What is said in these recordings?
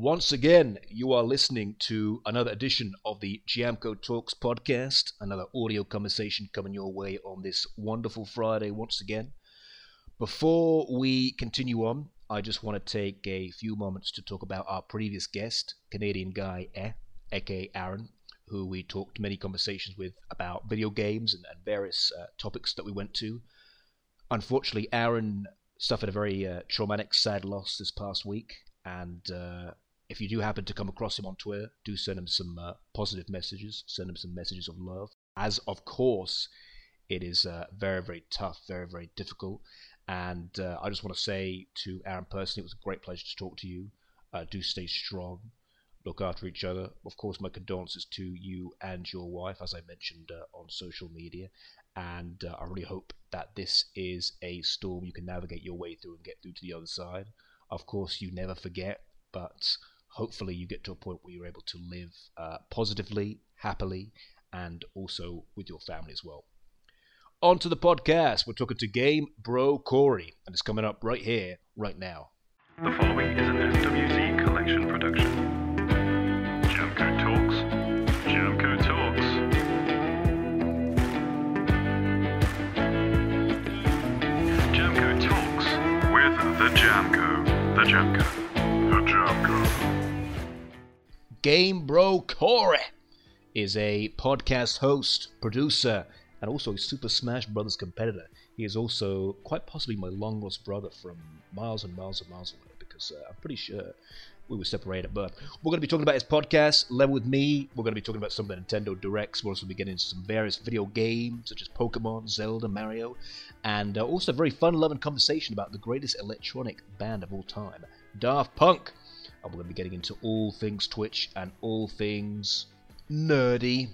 Once again, you are listening to another edition of the Jamco Talks podcast, another audio conversation coming your way on this wonderful Friday once again. Before we continue on, I just want to take a few moments to talk about our previous guest, Canadian guy Eh, aka Aaron, who we talked many conversations with about video games and, and various uh, topics that we went to. Unfortunately, Aaron suffered a very uh, traumatic, sad loss this past week, and uh, if you do happen to come across him on Twitter, do send him some uh, positive messages, send him some messages of love. As of course, it is uh, very, very tough, very, very difficult. And uh, I just want to say to Aaron personally, it was a great pleasure to talk to you. Uh, do stay strong, look after each other. Of course, my condolences to you and your wife, as I mentioned uh, on social media. And uh, I really hope that this is a storm you can navigate your way through and get through to the other side. Of course, you never forget, but hopefully you get to a point where you're able to live uh, positively, happily, and also with your family as well. On to the podcast. We're talking to Game Bro Corey, and it's coming up right here, right now. The following is an SWC collection production. Jamco Talks. Jamco Talks. Jamco Talks with the Jamco. The Jamco. Game Bro Corey is a podcast host, producer, and also a Super Smash Brothers competitor. He is also quite possibly my long lost brother from miles and miles and miles away because uh, I'm pretty sure we were separated at birth. We're going to be talking about his podcast, Level with Me. We're going to be talking about some of the Nintendo Directs. We're also going to be getting into some various video games such as Pokemon, Zelda, Mario, and uh, also a very fun, loving conversation about the greatest electronic band of all time, Daft Punk. We're going to be getting into all things Twitch and all things nerdy.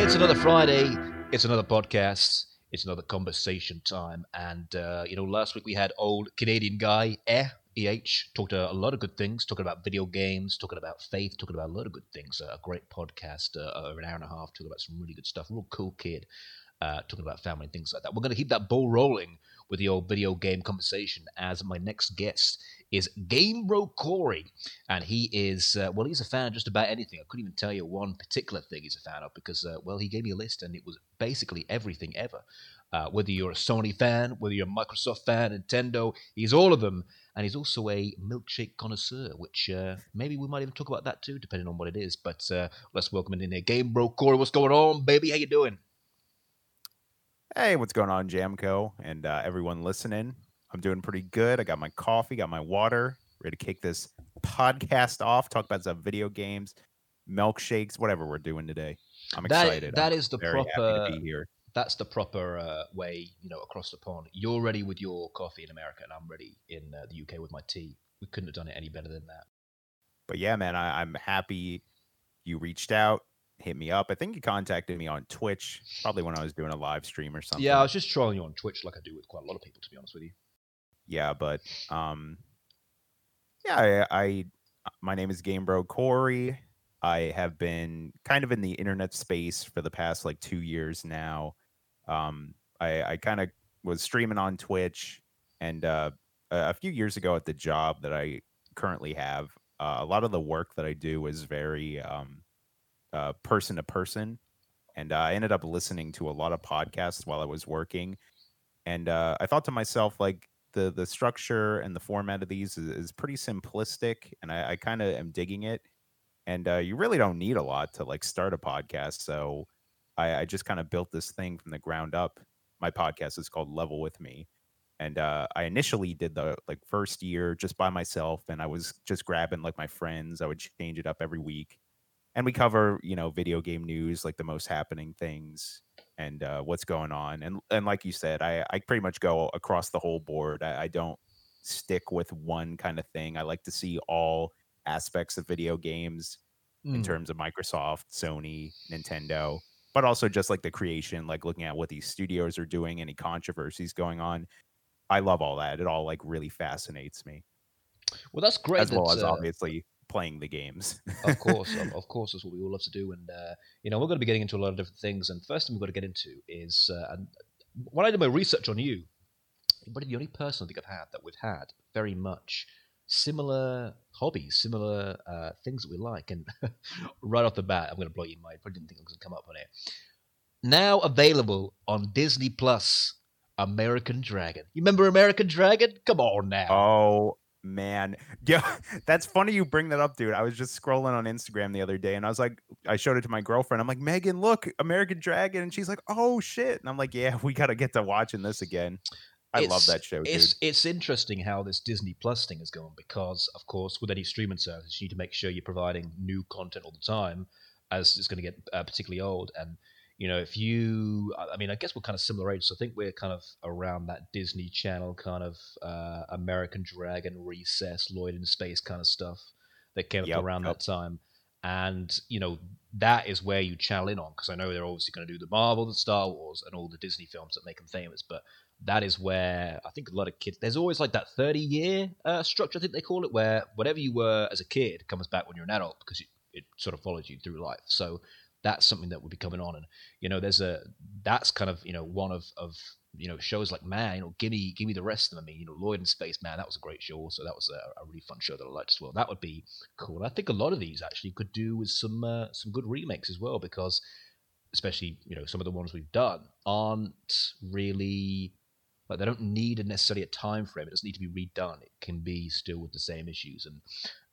It's another Friday. It's another podcast. It's another conversation time. And, uh, you know, last week we had old Canadian guy, Eh, EH, talked a, a lot of good things, talking about video games, talking about faith, talking about a lot of good things. Uh, a great podcast, uh, over an hour and a half, talking about some really good stuff. Real cool kid, uh, talking about family and things like that. We're going to keep that ball rolling with the old video game conversation as my next guest is Game Bro Corey. And he is, uh, well, he's a fan of just about anything. I couldn't even tell you one particular thing he's a fan of because, uh, well, he gave me a list and it was basically everything ever. Uh, whether you're a Sony fan, whether you're a Microsoft fan, Nintendo, he's all of them. And he's also a milkshake connoisseur, which uh, maybe we might even talk about that too, depending on what it is. But uh, let's welcome him in there. Game Bro Corey, what's going on, baby? How you doing? Hey, what's going on, Jamco, and uh, everyone listening? I'm doing pretty good. I got my coffee, got my water, ready to kick this podcast off. Talk about some video games, milkshakes, whatever we're doing today. I'm excited. that I'm is the proper- to be here. That's the proper uh, way, you know, across the pond. You're ready with your coffee in America, and I'm ready in uh, the UK with my tea. We couldn't have done it any better than that. But yeah, man, I, I'm happy you reached out, hit me up. I think you contacted me on Twitch, probably when I was doing a live stream or something. Yeah, I was just trolling you on Twitch like I do with quite a lot of people, to be honest with you. yeah but um yeah I, I my name is game bro corey i have been kind of in the internet space for the past like two years now um i i kind of was streaming on twitch and uh a a few years ago at the job that i currently have uh, a lot of the work that i do is very um uh person to person and uh, i ended up listening to a lot of podcasts while i was working and uh, i thought to myself like the the structure and the format of these is, is pretty simplistic and i, I kind of am digging it and uh, you really don't need a lot to like start a podcast so i, I just kind of built this thing from the ground up. My podcast is called level with me and uh, i initially did the like first year just by myself and i was just grabbing like my friends i would change it up every week and we cover you know video game news like the most happening things and uh, what's going on. And and like you said, I I pretty much go across the whole board. I, I don't stick with one kind of thing. I like to see all aspects of video games Hmm. in terms of Microsoft, Sony, Nintendo, but also just like the creation, like looking at what these studios are doing, any controversies going on. I love all that. It all like really fascinates me, Well, that's great. as well that, as uh, obviously playing the games. of course, of, of course, that's what we all love to do. And uh, you know, we're going to be getting into a lot of different things. And first thing we've got to get into is uh, and when I did my research on you, you're probably the only person I think I've had that we've had very much similar hobbies, similar uh, things that we like. And right off the bat, I'm going to blow your mind. Probably didn't think I was going to come up on it. Now available on Disney Plus, American Dragon. You remember American Dragon? Come on now. Oh man, yeah, that's funny you bring that up, dude. I was just scrolling on Instagram the other day, and I was like, I showed it to my girlfriend. I'm like, Megan, look, American Dragon, and she's like, Oh shit, and I'm like, Yeah, we gotta get to watching this again. I love that show, dude. It's it's interesting how this Disney Plus thing is going because, of course, with any streaming service, you need to make sure you're providing new content all the time, as it's going to get uh, particularly old. And you know, if you, I mean, I guess we're kind of similar age, so I think we're kind of around that Disney Channel kind of uh, American Dragon, Recess, Lloyd in Space kind of stuff that came Yep, up around yep. that time. And you know that is where you channel in on because I know they're obviously going to do the Marvel, the Star Wars, and all the Disney films that make them famous. But that is where I think a lot of kids. There's always like that 30 year uh, structure, I think they call it, where whatever you were as a kid comes back when you're an adult because it, it sort of follows you through life. So that's something that would be coming on, and you know, there's a that's kind of you know one of of you know shows like man, you know, give me give me the rest of them. I mean, you know, Lloyd and Space, man, that was a great show. Also, that was a, a really fun show that I liked as well. That would be cool. I think a lot of these actually could do with some uh, some good remakes as well because especially you know some of the ones we've done aren't really like they don't need a necessarily a time frame. It doesn't need to be redone. It can be still with the same issues. And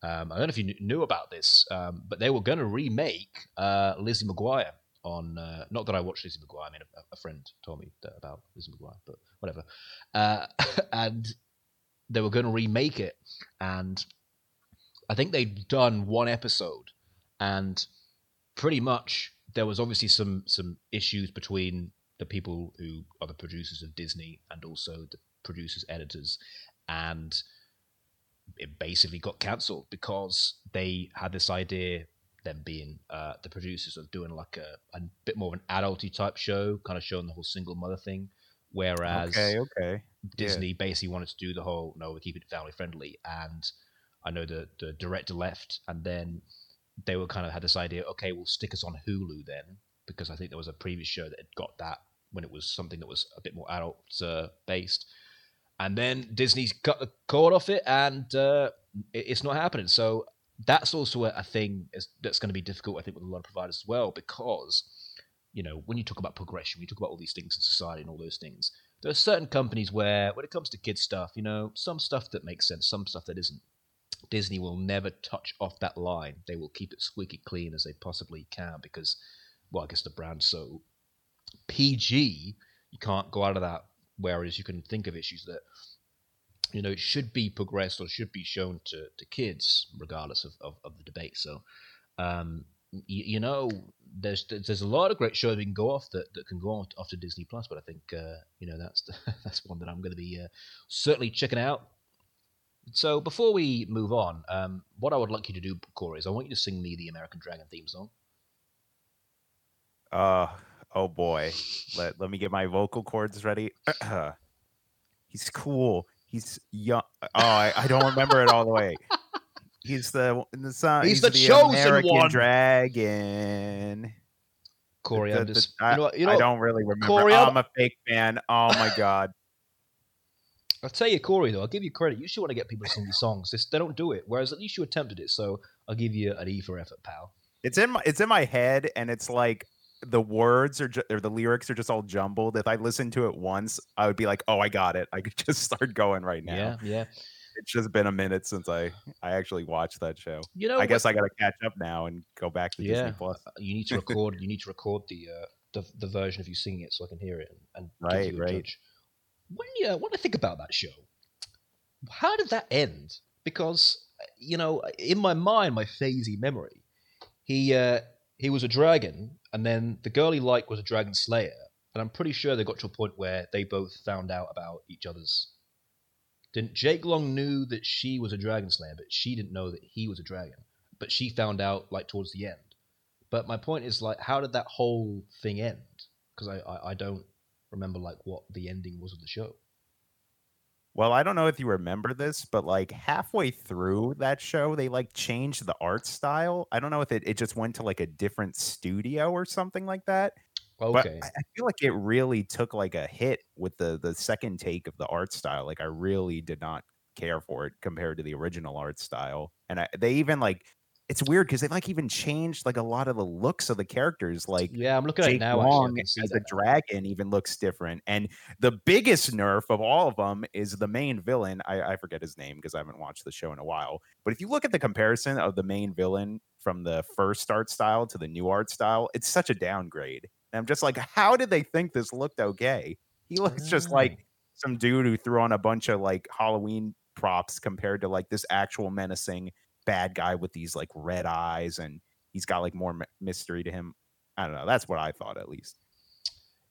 um, I don't know if you kn- knew about this, um, but they were going to remake uh, Lizzie McGuire on. Uh, not that I watched Lizzie McGuire. I mean, a, a friend told me about Lizzie McGuire, but whatever. Uh, and they were going to remake it, and I think they'd done one episode, and pretty much there was obviously some some issues between the people who are the producers of Disney and also the producers editors. And it basically got cancelled because they had this idea them being uh, the producers of doing like a, a bit more of an adulty type show kind of showing the whole single mother thing. Whereas okay, okay. Disney basically wanted to do the whole no, we're keeping it family friendly, and I know the the director left, and then they were kind of had this idea, okay, we'll stick us on Hulu then, because I think there was a previous show that had got that when it was something that was a bit more adult uh, based, and then Disney's cut the cord off it, and uh, it, it's not happening. So that's also a, a thing is, that's going to be difficult, I think, with a lot of providers as well, because you know when you talk about progression, you talk about all these things in society and all those things there are certain companies where, when it comes to kids stuff, you know, some stuff that makes sense, some stuff that isn't. Disney will never touch off that line. They will keep it squeaky clean as they possibly can because, well, I guess the brand's so PG, you can't go out of that. Whereas you can think of issues that, you know, should be progressed or should be shown to, to kids, regardless of, of, of the debate. So, um, you, you know, there's there's a lot of great shows we can go off that, that can go off, off to Disney Plus, but I think uh, you know that's the, that's one that I'm going to be uh, certainly checking out. So before we move on, um, what I would like you to do, Corey, is I want you to sing me the American Dragon theme song. Uh oh boy. Let let me get my vocal cords ready. He's cool. He's young. Oh, I, I don't remember it all the way. He's the the son. He's the chosen American one. dragon. Corey, The- I'm just I, you know, you know I don't really remember. Corey, I'm- I'm a fake fan. Oh my god. I'll tell you, Corey, though, I'll give you credit. You should want to get people to sing these songs. This, they don't do it, whereas at least you attempted it. So I'll give you an E for effort, pal. It's in my it's in my head, and it's like the words are ju- or the lyrics are just all jumbled. If I listened to it once, I would be like, "Oh, I got it. I could just start going right now." Yeah, yeah. It's just been a minute since I I actually watched that show. You know, I guess I got to catch up now and go back to Yeah. Disney Plus. you need to record. you need to record the uh, the the version of you singing it so I can hear it and, and Right, give you a right. judge. When you when I think about that show, how did that end? Because you know, in my mind, my phasey memory, he uh, he was a dragon, and then the girl he liked was a dragon slayer, and I'm pretty sure they got to a point where they both found out about each other's. Didn't Jake Long knew that she was a dragon slayer, but she didn't know that he was a dragon. But she found out like towards the end. But my point is like, how did that whole thing end? Because I, I I don't remember like what the ending was of the show. Well, I don't know if you remember this, but like halfway through that show, they like changed the art style. I don't know if it, it just went to like a different studio or something like that. Okay. I I feel like it really took like a hit with the the second take of the art style. Like I really did not care for it compared to the original art style. And I, they even like it's weird because they like even changed like a lot of the looks of the characters. Like yeah, I'm looking at it Jake now. Long see as a dragon even looks different. And the biggest nerf of all of them is the main villain. I, I forget his name because I haven't watched the show in a while. But if you look at the comparison of the main villain from the first art style to the new art style, it's such a downgrade. And I'm just like, how did they think this looked okay? He looks just like some dude who threw on a bunch of like Halloween props compared to like this actual menacing bad guy with these like red eyes and he's got like more my- mystery to him. I don't know. That's what I thought at least.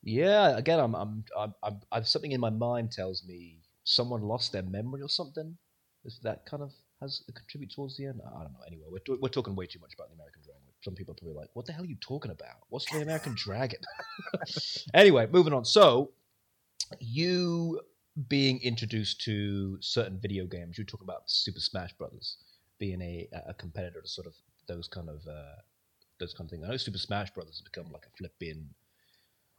Yeah, again, I'm, I'm, I'm, I'm, something in my mind tells me someone lost their memory or something. Is that kind of has a contribute towards the end? I don't know. Anyway, we're, we're talking way too much about the American Dragon. Some people are probably like, "What the hell are you talking about? What's the American Dragon?" anyway, moving on. So, you being introduced to certain video games, you're talking about Super Smash Brothers being a, a competitor to sort of those kind of uh, those kind of things. I know Super Smash Brothers has become like a flipping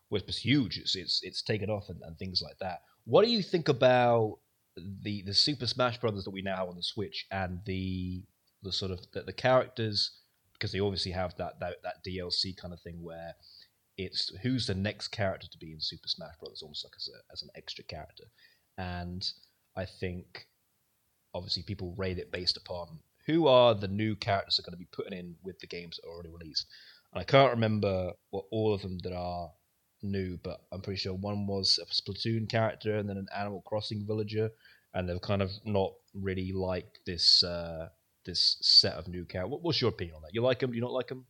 was was huge. It's it's it's taken off and, and things like that. What do you think about the the Super Smash Brothers that we now have on the Switch and the the sort of the, the characters because they obviously have that, that that DLC kind of thing where it's who's the next character to be in Super Smash Brothers, almost like as a as an extra character. And I think obviously people rate it based upon who are the new characters that are going to be putting in with the games that are already released. And I can't remember what all of them that are new, but I'm pretty sure one was a Splatoon character and then an Animal Crossing villager, and they've kind of not really liked this uh, this set of new characters. What, what's your opinion on that? You like them? Do you not like them?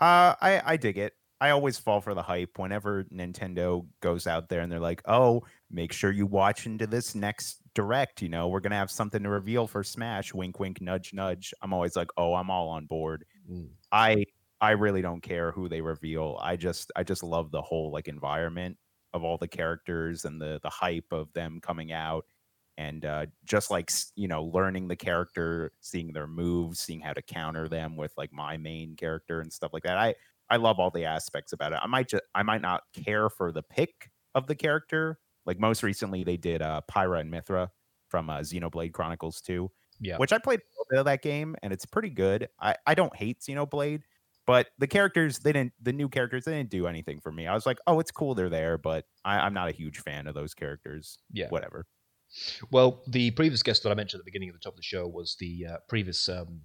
Uh, I I dig it. I always fall for the hype whenever Nintendo goes out there and they're like, "Oh, make sure you watch into this next direct. You know, we're gonna have something to reveal for Smash." Wink, wink, nudge, nudge. I'm always like, "Oh, I'm all on board." Mm. I I really don't care who they reveal. I just I just love the whole like environment of all the characters and the the hype of them coming out and uh, just like you know learning the character, seeing their moves, seeing how to counter them with like my main character and stuff like that. I I love all the aspects about it. I might just I might not care for the pick of the character. Like most recently, they did uh, Pyra and Mythra from uh, Xenoblade Chronicles 2 Yeah. which I played a little bit of that game and it's pretty good. I, I don't hate Xenoblade, but the characters they didn't the new characters they didn't do anything for me. I was like, oh, it's cool they're there, but I, I'm not a huge fan of those characters. Yeah. Whatever. Well, the previous guest that I mentioned at the beginning of the top of the show was the uh, previous um,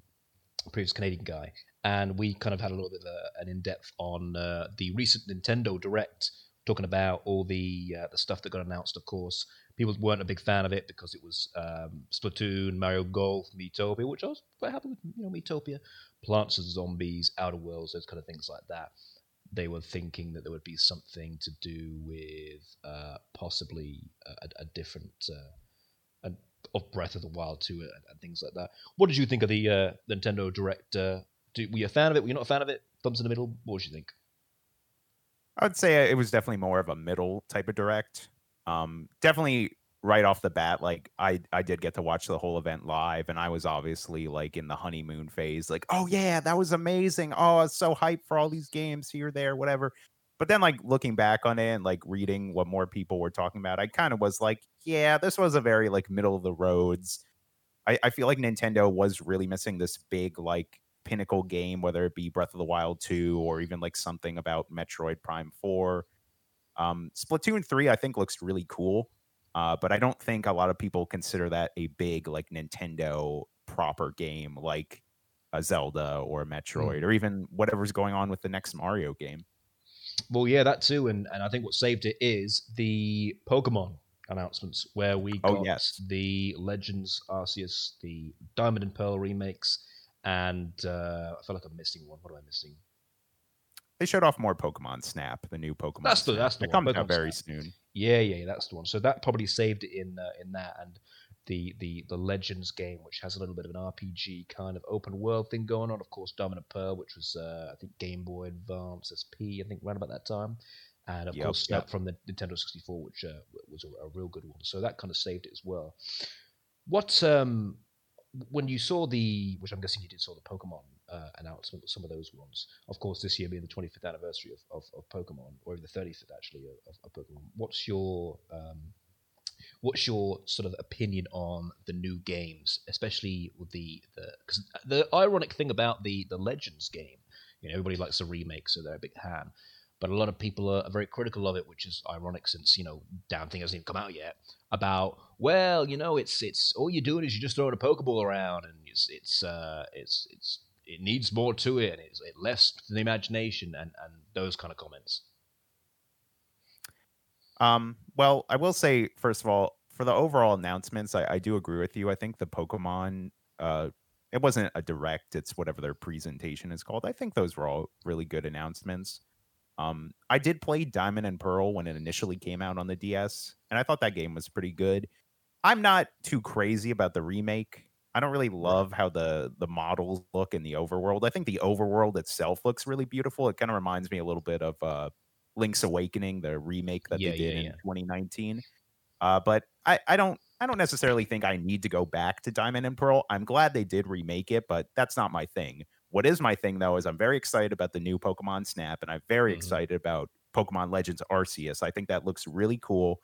previous Canadian guy, and we kind of had a little bit of a, an in depth on uh, the recent Nintendo Direct, talking about all the uh, the stuff that got announced. Of course, people weren't a big fan of it because it was um, Splatoon, Mario Golf, Miitopia, which I was quite happy with. You know, Miitopia, Plants and Zombies, Outer Worlds, those kind of things like that. They were thinking that there would be something to do with uh, possibly a, a different. Uh, and of Breath of the Wild 2 and, and things like that. What did you think of the uh, Nintendo Direct? Uh, were you a fan of it? Were you not a fan of it? Thumbs in the middle? What did you think? I would say it was definitely more of a middle type of direct. Um, definitely right off the bat, like I I did get to watch the whole event live, and I was obviously like in the honeymoon phase, like, oh yeah, that was amazing. Oh, I was so hyped for all these games here, there, whatever. But then like looking back on it and like reading what more people were talking about, I kind of was like, yeah, this was a very like middle of the roads. I, I feel like Nintendo was really missing this big like pinnacle game, whether it be Breath of the Wild 2 or even like something about Metroid Prime 4. Um, Splatoon 3, I think, looks really cool. Uh, but I don't think a lot of people consider that a big like Nintendo proper game like a Zelda or a Metroid or even whatever's going on with the next Mario game. Well, yeah, that too. And, and I think what saved it is the Pokemon announcements, where we got Oh, yes. the Legends Arceus, the Diamond and Pearl remakes, and uh, I feel like I'm missing one. What am I missing? They showed off more Pokemon Snap, the new Pokemon. That's the- Snap. that's the one, comes out very Snap. soon. Yeah, yeah, that's the one. So that probably saved it in uh, in that and the the the Legends game, which has a little bit of an RPG kind of open world thing going on. Of course, Diamond and Pearl, which was uh, I think Game Boy Advance SP, I think around about that time, and of Yep, course Snap yep. from the Nintendo 64, which uh, was a, a real good one. So that kind of saved it as well. What um when you saw the, which I'm guessing you did saw the Pokemon uh, announcement, some of those ones. Of course, this year being the 25th anniversary of, of, of Pokemon, or the 30th actually of, of Pokemon. What's your um, what's your sort of opinion on the new games, especially with the the because the ironic thing about the the Legends game, you know, everybody likes a remake, so they're a big fan. But a lot of people are, very critical of it, which is ironic since you know Damn Thing hasn't even come out yet. About well, you know, it's it's all you're doing is you're just throwing a Pokeball around, and it's it's uh, it's it's it needs more to it, and it's it less to the imagination, and and those kind of comments. Um, well, I will say first of all, for the overall announcements, I, I do agree with you. I think the Pokemon, uh, it wasn't a direct; it's whatever their presentation is called. I think those were all really good announcements. Um, I did play Diamond and Pearl when it initially came out on the DS, and I thought that game was pretty good. I'm not too crazy about the remake. I don't really love how the the models look in the overworld. I think the overworld itself looks really beautiful. It kind of reminds me a little bit of uh, Link's Awakening, the remake that Yeah, they did yeah, in yeah. 2019. Uh, but I, I don't I don't necessarily think I need to go back to Diamond and Pearl. I'm glad they did remake it, but that's not my thing. What is my thing though is I'm very excited about the new Pokemon Snap, and I'm very Mhm. excited about Pokemon Legends Arceus. I think that looks really cool.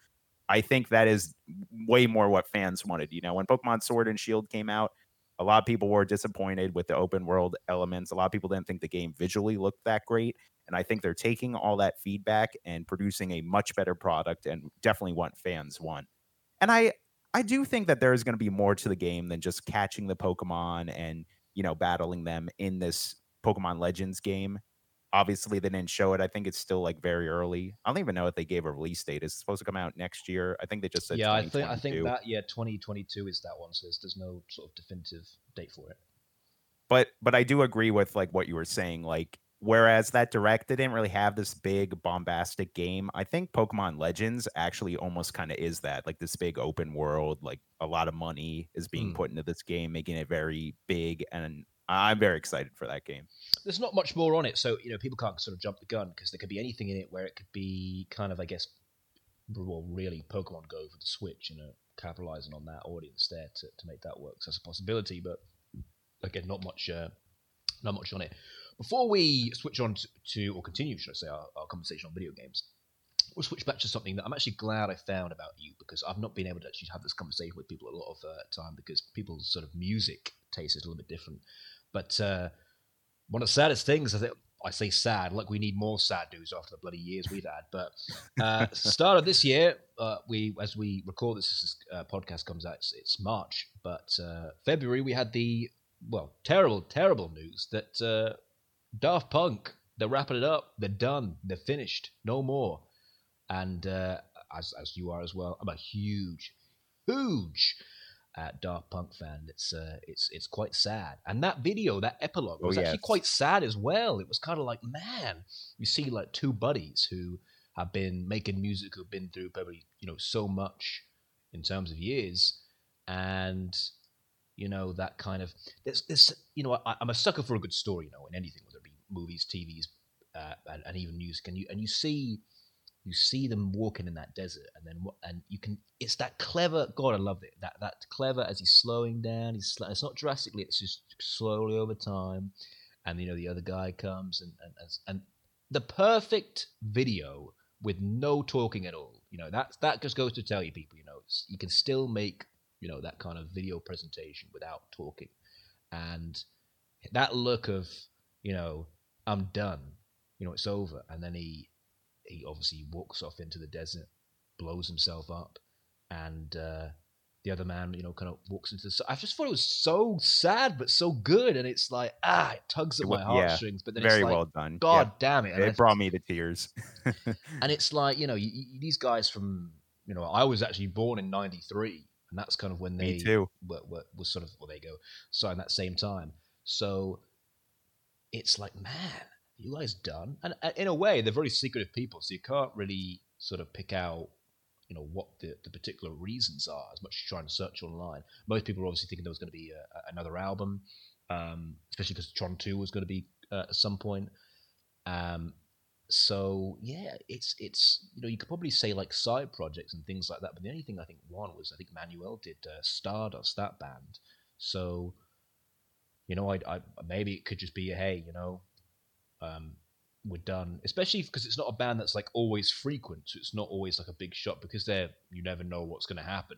I think that is way more what fans wanted. You know, when Pokemon Sword and Shield came out, a lot of people were disappointed with the open world elements. A lot of people didn't think the game visually looked that great. And I think they're taking all that feedback and producing a much better product and definitely what fans want. And I I do think that there is going to be more to the game than just catching the Pokemon and, you know, battling them in this Pokemon Legends game. Obviously, they didn't show it. I think it's still like very early. I don't even know if they gave a release date. It's supposed to come out next year. I think they just said yeah, I think I think that yeah, 2022 is that one. So there's, there's no sort of definitive date for it. but but I do agree with like what you were saying. Like whereas that direct they didn't really have this big bombastic game. I think Pokemon Legends actually almost kind of is that like this big open world. Like a lot of money is being Hmm. put into this game, making it very big, and I'm very excited for that game. there's not much more on it, so you know people can't sort of jump the gun because there could be anything in it where it could be kind of, I guess, well, really Pokemon Go for the Switch, you know, capitalizing on that audience there to, to make that work. So that's a possibility, but again, not much, uh, not much on it. Before we switch on to, to or continue, should I say, our, our conversation on video games, we'll switch back to something that I'm actually glad I found about you because I've not been able to actually have this conversation with people a lot of uh, time because people's sort of music taste is a little bit different. But uh, one of the saddest things, I think, I say sad, like we need more sad news after the bloody years we've had. But uh, start of this year, uh, we as we record this, this uh, podcast comes out, it's, it's March. But uh, February, we had the well, terrible, terrible news that uh, Daft Punk they're wrapping it up, they're done, they're finished, no more. And uh, as as you are as well, I'm a huge, huge uh, Daft Punk fan. It's uh, it's it's quite sad. And that video, that epilogue, Oh, was actually quite sad as well. It was kind of like, man, you see like two buddies who have been making music, who've been through probably you know so much in terms of years, and you know that kind of there's this you know I, I'm a sucker for a good story, you know, in anything, whether it be movies, TVs, uh, and, and even music, and you and you see you see them walking in that desert and then what and you can it's that clever god i love it that that clever as he's slowing down he's it's not drastically it's just slowly over time and you know the other guy comes and and, and, the perfect video with no talking at all you know that's that just goes to tell you people you know you can still make you know that kind of video presentation without talking and that look of you know i'm done you know it's over and then he he obviously walks off into the desert, blows himself up, and uh, the other man, you know, kind of walks into the. I just thought it was so sad, but so good, and it's like ah, it tugs at my wa- yeah, heartstrings. but then Very it's like, well done. God Yeah, damn it! And, I- it brought me to tears. and it's like you know, you, you- these guys from you know, I was actually born in '93, and that's kind of when they were, were, was sort of well, they go signed that same time. So it's like, man, you guys done? And uh, in a way, they're very secretive people, so you can't really sort of pick out, you know, what the, the particular reasons are as much as trying to search online. Most people are obviously thinking there was going to be a, a- another album, um, especially because Tron Two was going to be uh, at some point. Um, so yeah, it's it's you know you could probably say like side projects and things like that, but the only thing I think one was I think Manuel did uh, Stardust that band. So, you know, I, I maybe it could just be hey, you know, um, we're done. Especially because it's not a band that's like always frequent. So it's not always like a big shot because they're you never know what's going to happen.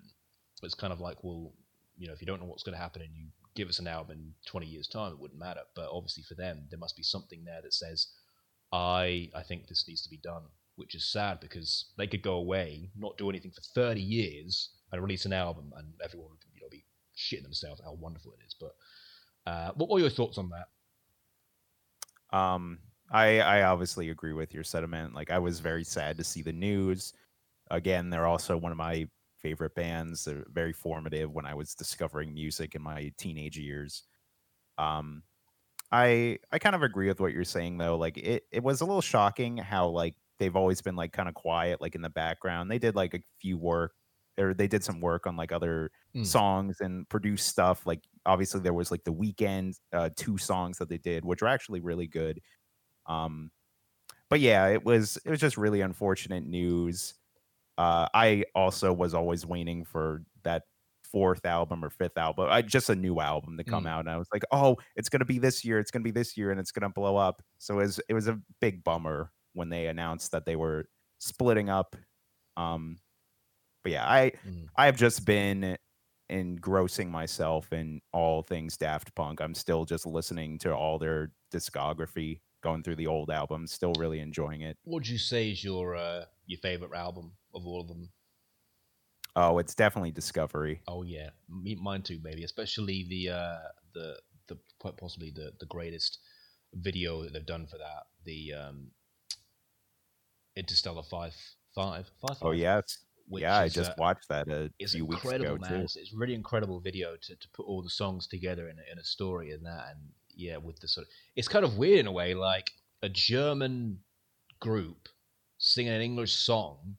It's kind of like well, you know, if you don't know what's going to happen and you give us an album in 20 years time, it wouldn't matter. But obviously for them, there must be something there that says, I I think this needs to be done. Which is sad because they could go away, not do anything for 30 years, and release an album, and everyone would you know be shitting themselves how wonderful it is. But uh, what were your thoughts on that? Um, I I obviously agree with your sentiment. Like I was very sad to see the news. Again, they're also one of my favorite bands. They're very formative when I was discovering music in my teenage years. Um, I I kind of agree with what you're saying though. Like it it was a little shocking how like they've always been like kind of quiet, like in the background. They did like a few work or they did some work on like other Mm. songs and produced stuff. Like obviously there was like the Weeknd uh two songs that they did, which were actually really good. Um but yeah, it was it was just really unfortunate news. Uh I also was always waiting for that fourth album or fifth album, I, just a new album to come Mm. out, and I was like, "Oh, it's gonna be this year. It's gonna be this year, and it's gonna blow up." So it was it was a big bummer when they announced that they were splitting up. Um, but yeah, I Mm. I have just been engrossing myself in all things Daft Punk. I'm still just listening to all their discography, going through the old albums, still really enjoying it. What would you say is your uh, your favorite album of all of them? Oh, it's definitely Discovery. Oh yeah, Me, mine too, maybe Especially the uh, the the quite possibly the the greatest video that they've done for that. The um, Interstella Five Five Five. Oh Five, yes, which yeah, I just uh, watched that a It's few weeks ago man. too. It's, it's really incredible video to, to put all the songs together in a, in a story and that, and yeah, with the sort of it's kind of weird in a way, like a German group singing an English song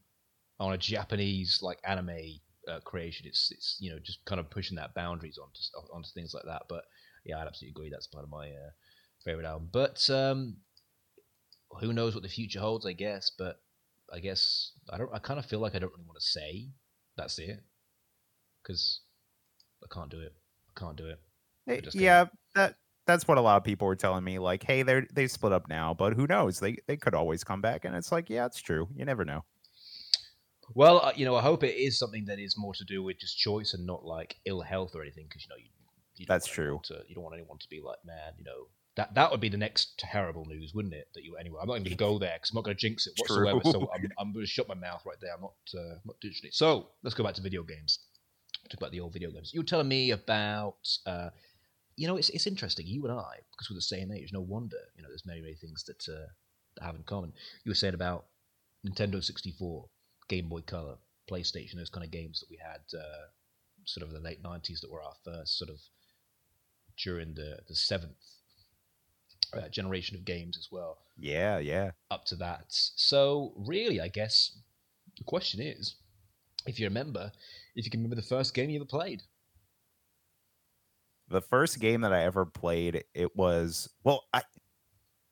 on a Japanese like anime uh, creation. It's it's you know just kind of pushing that boundaries onto onto things like that. But yeah, I'd absolutely agree. That's part of my uh, favorite album. But um, who knows what the future holds? I guess. But I guess I don't. I kind of feel like I don't really want to say that's it because I can't do it. I can't do it. Yeah, that that's what a lot of people were telling me. Like, hey, they they split up now, but who knows? They they could always come back, and it's like, yeah, it's true. You never know. Well, uh, you know, I hope it is something that is more to do with just choice and not like ill health or anything. Because you know, you, you don't That's want true. To, you don't want anyone to be like, man, you know, that that would be the next terrible news, wouldn't it? That you anyway. I'm not even going to go there because I'm not going to jinx it True. whatsoever. So I'm, I'm going to shut my mouth right there. I'm not uh, not ditching it. So let's go back to video games. Talk about the old video games. You were telling me about. Uh, you know, it's it's interesting. You and I, because we're the same age, no wonder. You know, there's many many things that uh, that have in common. You were saying about Nintendo 64, Game Boy Color, PlayStation, those kind of games that we had, uh, sort of the late 90s, that were our first sort of during the the seventh uh, generation of games as well. Yeah, yeah. Up to that, so really, I guess the question is, if you remember, if you can remember the first game you ever played. The first game that I ever played, it was well, I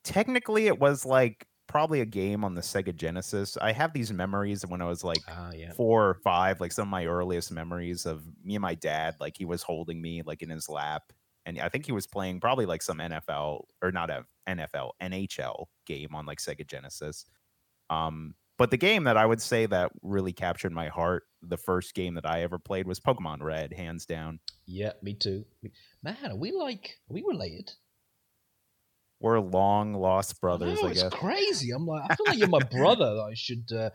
technically it was like probably a game on the Sega Genesis. I have these memories of when I was like Ah, yeah. four or five, like some of my earliest memories of me and my dad, like he was holding me like in his lap. And I think he was playing probably like some NFL or not a NFL, NHL game on like Sega Genesis. Um, but the game that I would say that really captured my heart, the first game that I ever played was Pokemon Red, hands down. Yeah, me too. Man, are we like are we related? We're long lost brothers, know, I it's guess. crazy. I'm like, I feel like you're my brother. That I should uh,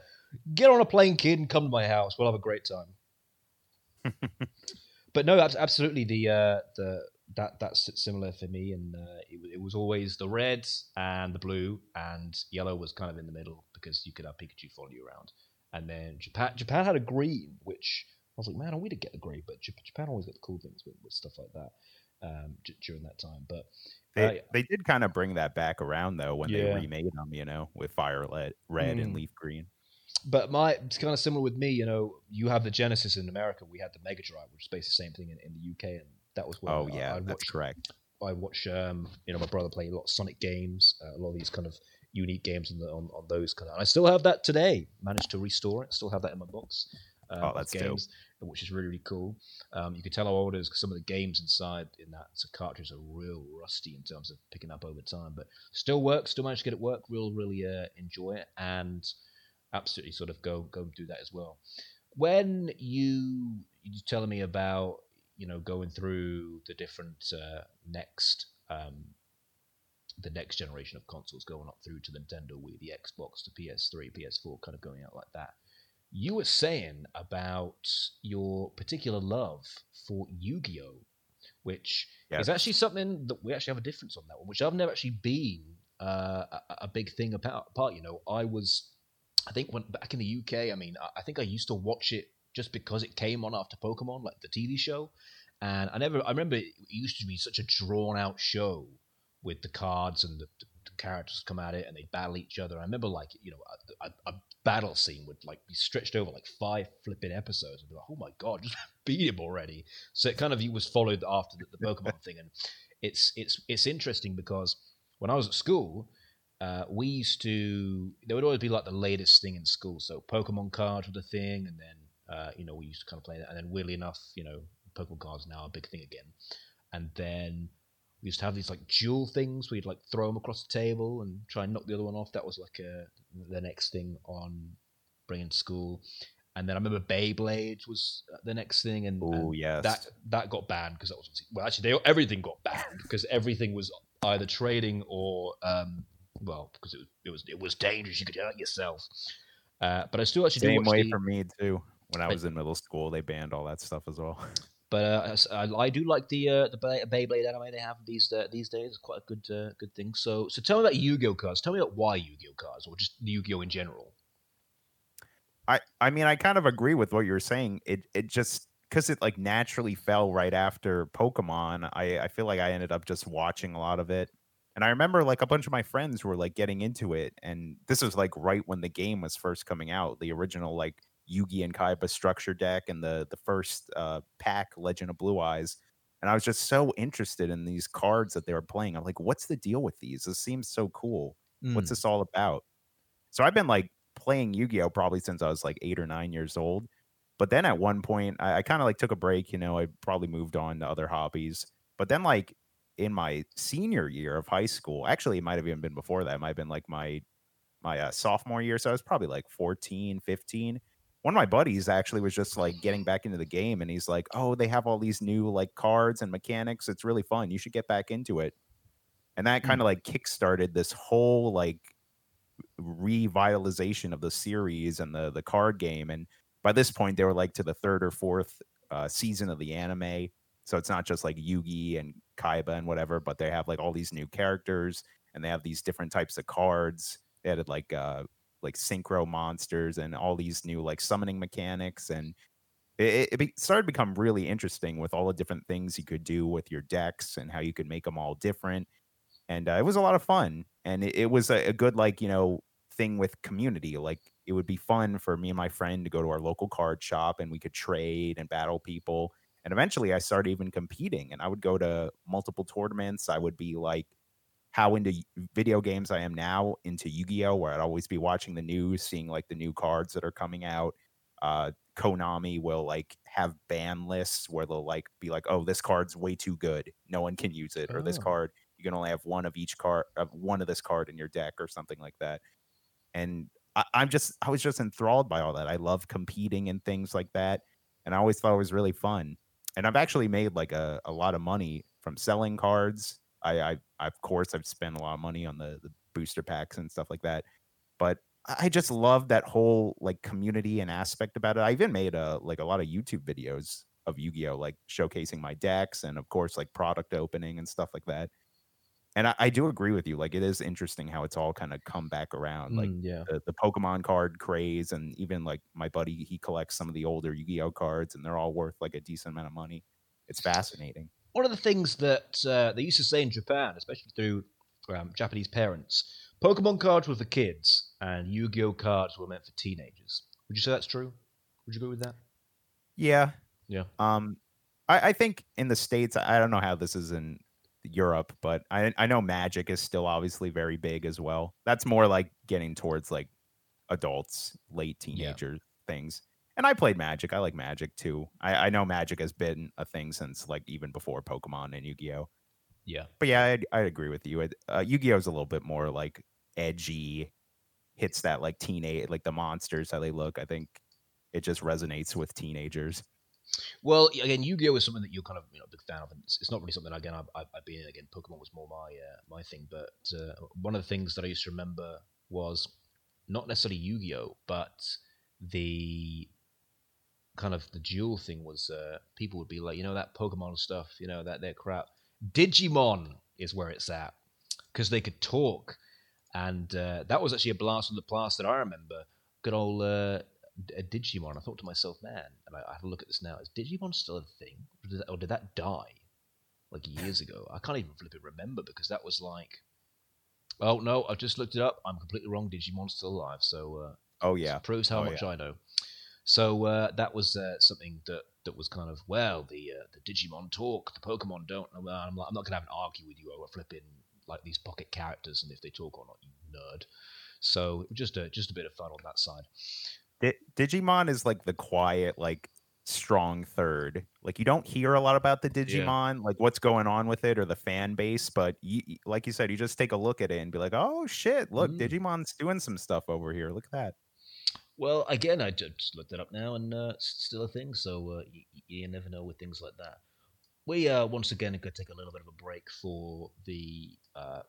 get on a plane, kid, and come to my house. We'll have a great time. but no, that's absolutely the uh, the that that's similar for me, and uh, it, it was always the red and the blue, and yellow was kind of in the middle because you could have Pikachu follow you around. And then Japan Japan had a green, which I was like, man, I we to get the green, but Japan always got the cool things with, with stuff like that um, d- during that time. But They, Uh, they did kind of bring that back around though when Yeah. they remade them, you know, with Fire Red, red Mm. and Leaf Green. But my it's kind of similar with me. You know, you have the Genesis in America. We had the Mega Drive, which is basically the same thing in, in the UK, and that was where Oh I, yeah, I that's watched. correct. I watch. Um, you know, my brother play a lot of Sonic games, uh, a lot of these kind of unique games on, the, on on those kind of. And I still have that today. Managed to restore it. Still have that in my box. Um, Oh, that's dope. games. which is really really cool. Um, you can tell how old it is because some of the games inside in that so cartridge are real rusty in terms of picking up over time, but still works. Still managed to get it work. Real really uh, enjoy it and absolutely sort of go go and do that as well. When you you telling me about you know going through the different uh, next um, the next generation of consoles going up through to the Nintendo Wii, the Xbox, the PS3, PS4, kind of going out like that. You were saying about your particular love for Yu-Gi-Oh, which Yeah. is actually something that we actually have a difference on that one, which I've never actually been uh, a, a big thing about. Part, you know, I was, I think when back in the UK, I mean, I, I think I used to watch it just because it came on after Pokemon, like the TV show, and I never, I remember it used to be such a drawn-out show with the cards and the, the, the characters come at it and they battle each other. I remember like you know a, a, a battle scene would like be stretched over like five flipping episodes and be like, oh my god, just beat him already. So it kind of was followed after the, the Pokemon thing, and it's it's it's interesting because when I was at school. Uh, we used to there would always be like the latest thing in school so pokemon cards were the thing and then uh, you know we used to kind of play that and then weirdly enough you know pokemon cards now are a big thing again and then we used to have these like dual things where you'd like throw them across the table and try and knock the other one off. That was like uh the next thing on bringing to school. And then I remember Beyblade was uh, the next thing, and, Oh yes. that that got banned because that was well actually they, everything got banned because everything was either trading or um, well because it was it was it was dangerous. You could hurt yourself. Uh, but I still actually do Same watch way the- for me too. When I I- was in middle school, they banned all that stuff as well. But uh, s- I, I do like the uh, the Beyblade anime they have these uh, these days. It's quite a good uh, good thing. So so tell me about Yu-Gi-Oh cards. Tell me about why Yu-Gi-Oh cards, or just Yu-Gi-Oh in general. I I mean I kind of agree with what you're saying. It it just because it like naturally fell right after Pokemon. I I feel like I ended up just watching a lot of it. And I remember like a bunch of my friends were like getting into it, and this was like right when the game was first coming out, the original like Yugi and Kaiba structure deck, and the the first uh, pack Legend of Blue Eyes. And I was just so interested in these cards that they were playing. I'm like, what's the deal with these? This seems so cool what's this all about so i've been like playing yu-gi-oh probably since i was like eight or nine years old but then at one point i, I kind of like took a break you know i probably moved on to other hobbies but then like in my senior year of high school actually it might have even been before that it might have been like my my uh, sophomore year so i was probably like 14 15 one of my buddies actually was just like getting back into the game and he's like oh they have all these new like cards and mechanics it's really fun you should get back into it. And that kind of like kickstarted this whole like revitalization of the series and the the card game and by this point they were like to the third or fourth uh, season of the anime so it's not just like yugi and kaiba and whatever but they have like all these new characters and they have these different types of cards. They added like uh like synchro monsters and all these new like summoning mechanics and it, it started to become really interesting with all the different things you could do with your decks and how you could make them all different and uh, it was a lot of fun and it, it was a, a good like you know thing with community like it would be fun for me and my friend to go to our local card shop and we could trade and battle people and eventually i started even competing and i would go to multiple tournaments i would be like how into video games i am now into yu-gi-oh where i'd always be watching the news seeing like the new cards that are coming out. Uh konami will like have ban lists where they'll like be like oh this card's way too good. No one can use it or this Oh. card you can only have one of each card of one of this card in your deck or something like that. And I, i'm just i was just enthralled by all that. I love competing and things like that and i always thought it was really fun. And i've actually made like a, a lot of money from selling cards I, I I- of course i've spent a lot of money on the, the booster packs and stuff like that but I just love that whole like community and aspect about it. I even made a like a lot of YouTube videos of Yu-Gi-Oh, like showcasing my decks and of course like product opening and stuff like that. And I, I do agree with you. Like it is interesting how it's all kind of come back around. Like Mm, yeah, the, the Pokemon card craze, and even like my buddy, he collects some of the older Yu-Gi-Oh cards, and they're all worth like a decent amount of money. It's fascinating. One of the things that uh, they used to say in Japan, especially through um, Japanese parents, Pokemon cards were for kids and Yu-Gi-Oh cards were meant for teenagers. Would you say that's true? Would you agree with that? Yeah. Yeah. Um, I, I think in the states, I don't know how this is in Europe, but I I know Magic is still obviously very big as well. That's more like getting towards like adults, late Yeah. teenager things. And I played Magic. I like Magic too. I, I know Magic has been a thing since like even before Pokemon and Yu Gi Oh. Yeah. But yeah, I I agree with you. Uh, Yu Gi Oh is a little bit more like edgy, hits that like teenage like the monsters how they look. I think it just resonates with teenagers. Well, again, Yu-Gi-Oh is something that you're kind of you know a big fan of, and it's, it's not really something again I've, I've I've been in. Again, Pokemon was more my uh, my thing, but uh, one of the things that I used to remember was not necessarily Yu-Gi-Oh, but the kind of the duel thing was uh, people would be like, you know, that Pokemon stuff, you know, that their crap. Digimon is where it's at because they could talk, and uh, that was actually a blast from the past that I remember. Good old uh, a Digimon. I thought to myself, man, and I, I have a look at this now. Is Digimon still a thing, or did that, or did that die like years ago? I can't even flip it remember because that was like, oh no, I've just looked it up. I'm completely wrong. Digimon's still alive, so uh, Oh yeah. proves how Oh, much I know. So uh, that was uh, something that that was kind of well, the uh, the Digimon talk, the Pokemon don't. And I'm, like, I'm not gonna have an argue with you over flipping like these pocket characters and if they talk or not, you nerd. So just a just a bit of fun on that side. Di- Digimon is like the quiet, like strong third. Like you don't hear a lot about the Digimon, like what's going on with it or the fan base, but you, like you said, you just take a look at it and be like, "Oh shit, look, Mm. Digimon's doing some stuff over here. Look at that." Well, again, I just looked it up now, and uh, it's still a thing. So uh, you, you never know with things like that. We uh, once again are going to take a little bit of a break for the uh,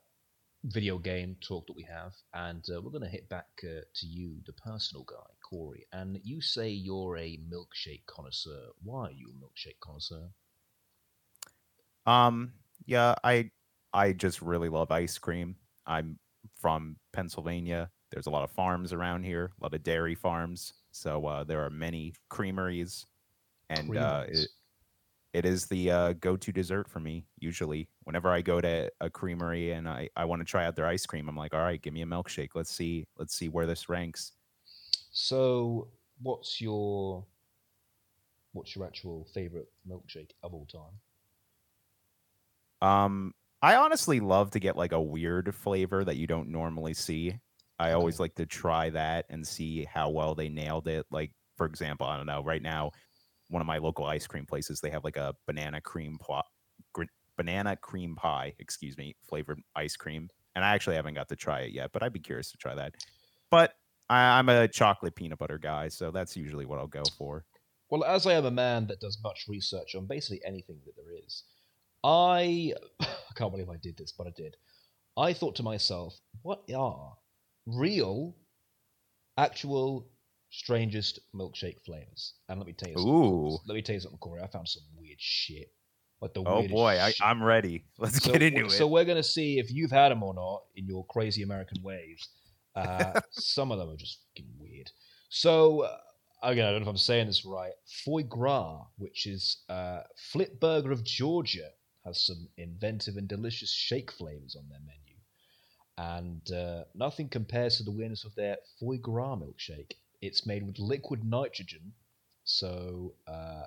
video game talk that we have, and uh, we're going to hit back uh, to you, the personal guy, Corey. And you say you're a milkshake connoisseur. Why are you a milkshake connoisseur? Um, yeah, I I just really love ice cream. I'm from Pennsylvania. There's a lot of farms around here, a lot of dairy farms. So uh, there are many creameries, and uh, it, it is the uh, go-to dessert for me. Usually, whenever I go to a creamery and I, I want to try out their ice cream, I'm like, all right, give me a milkshake. Let's see, let's see where this ranks. So, what's your what's your actual favorite milkshake of all time? Um, I honestly love to get like a weird flavor that you don't normally see. I uh-huh. always like to try that and see how well they nailed it. Like, for example, I don't know, right now, one of my local ice cream places, they have like a banana cream plot, banana cream pie, excuse me, flavored ice cream. And I actually haven't got to try it yet, but I'd be curious to try that. But I, I'm a chocolate peanut butter guy, so that's usually what I'll go for. Well, as I am a man that does much research on basically anything that there is, I I can't believe I did this, but I did. I thought to myself, what are real, actual, strangest milkshake flavors? And let me tell you something. Ooh. Let me tell you something, Corey. I found some weird shit. Like the Oh boy, I, I'm ready. Let's So, get into w- it. so we're gonna see if you've had them or not in your crazy American ways. Uh, some of them are just fucking weird. So uh, again, I don't know if I'm saying this right. Foie gras, which is uh, Flip Burger of Georgia, has some inventive and delicious shake flavors on their menu, and uh, nothing compares to the weirdness of their foie gras milkshake. It's made with liquid nitrogen, so uh,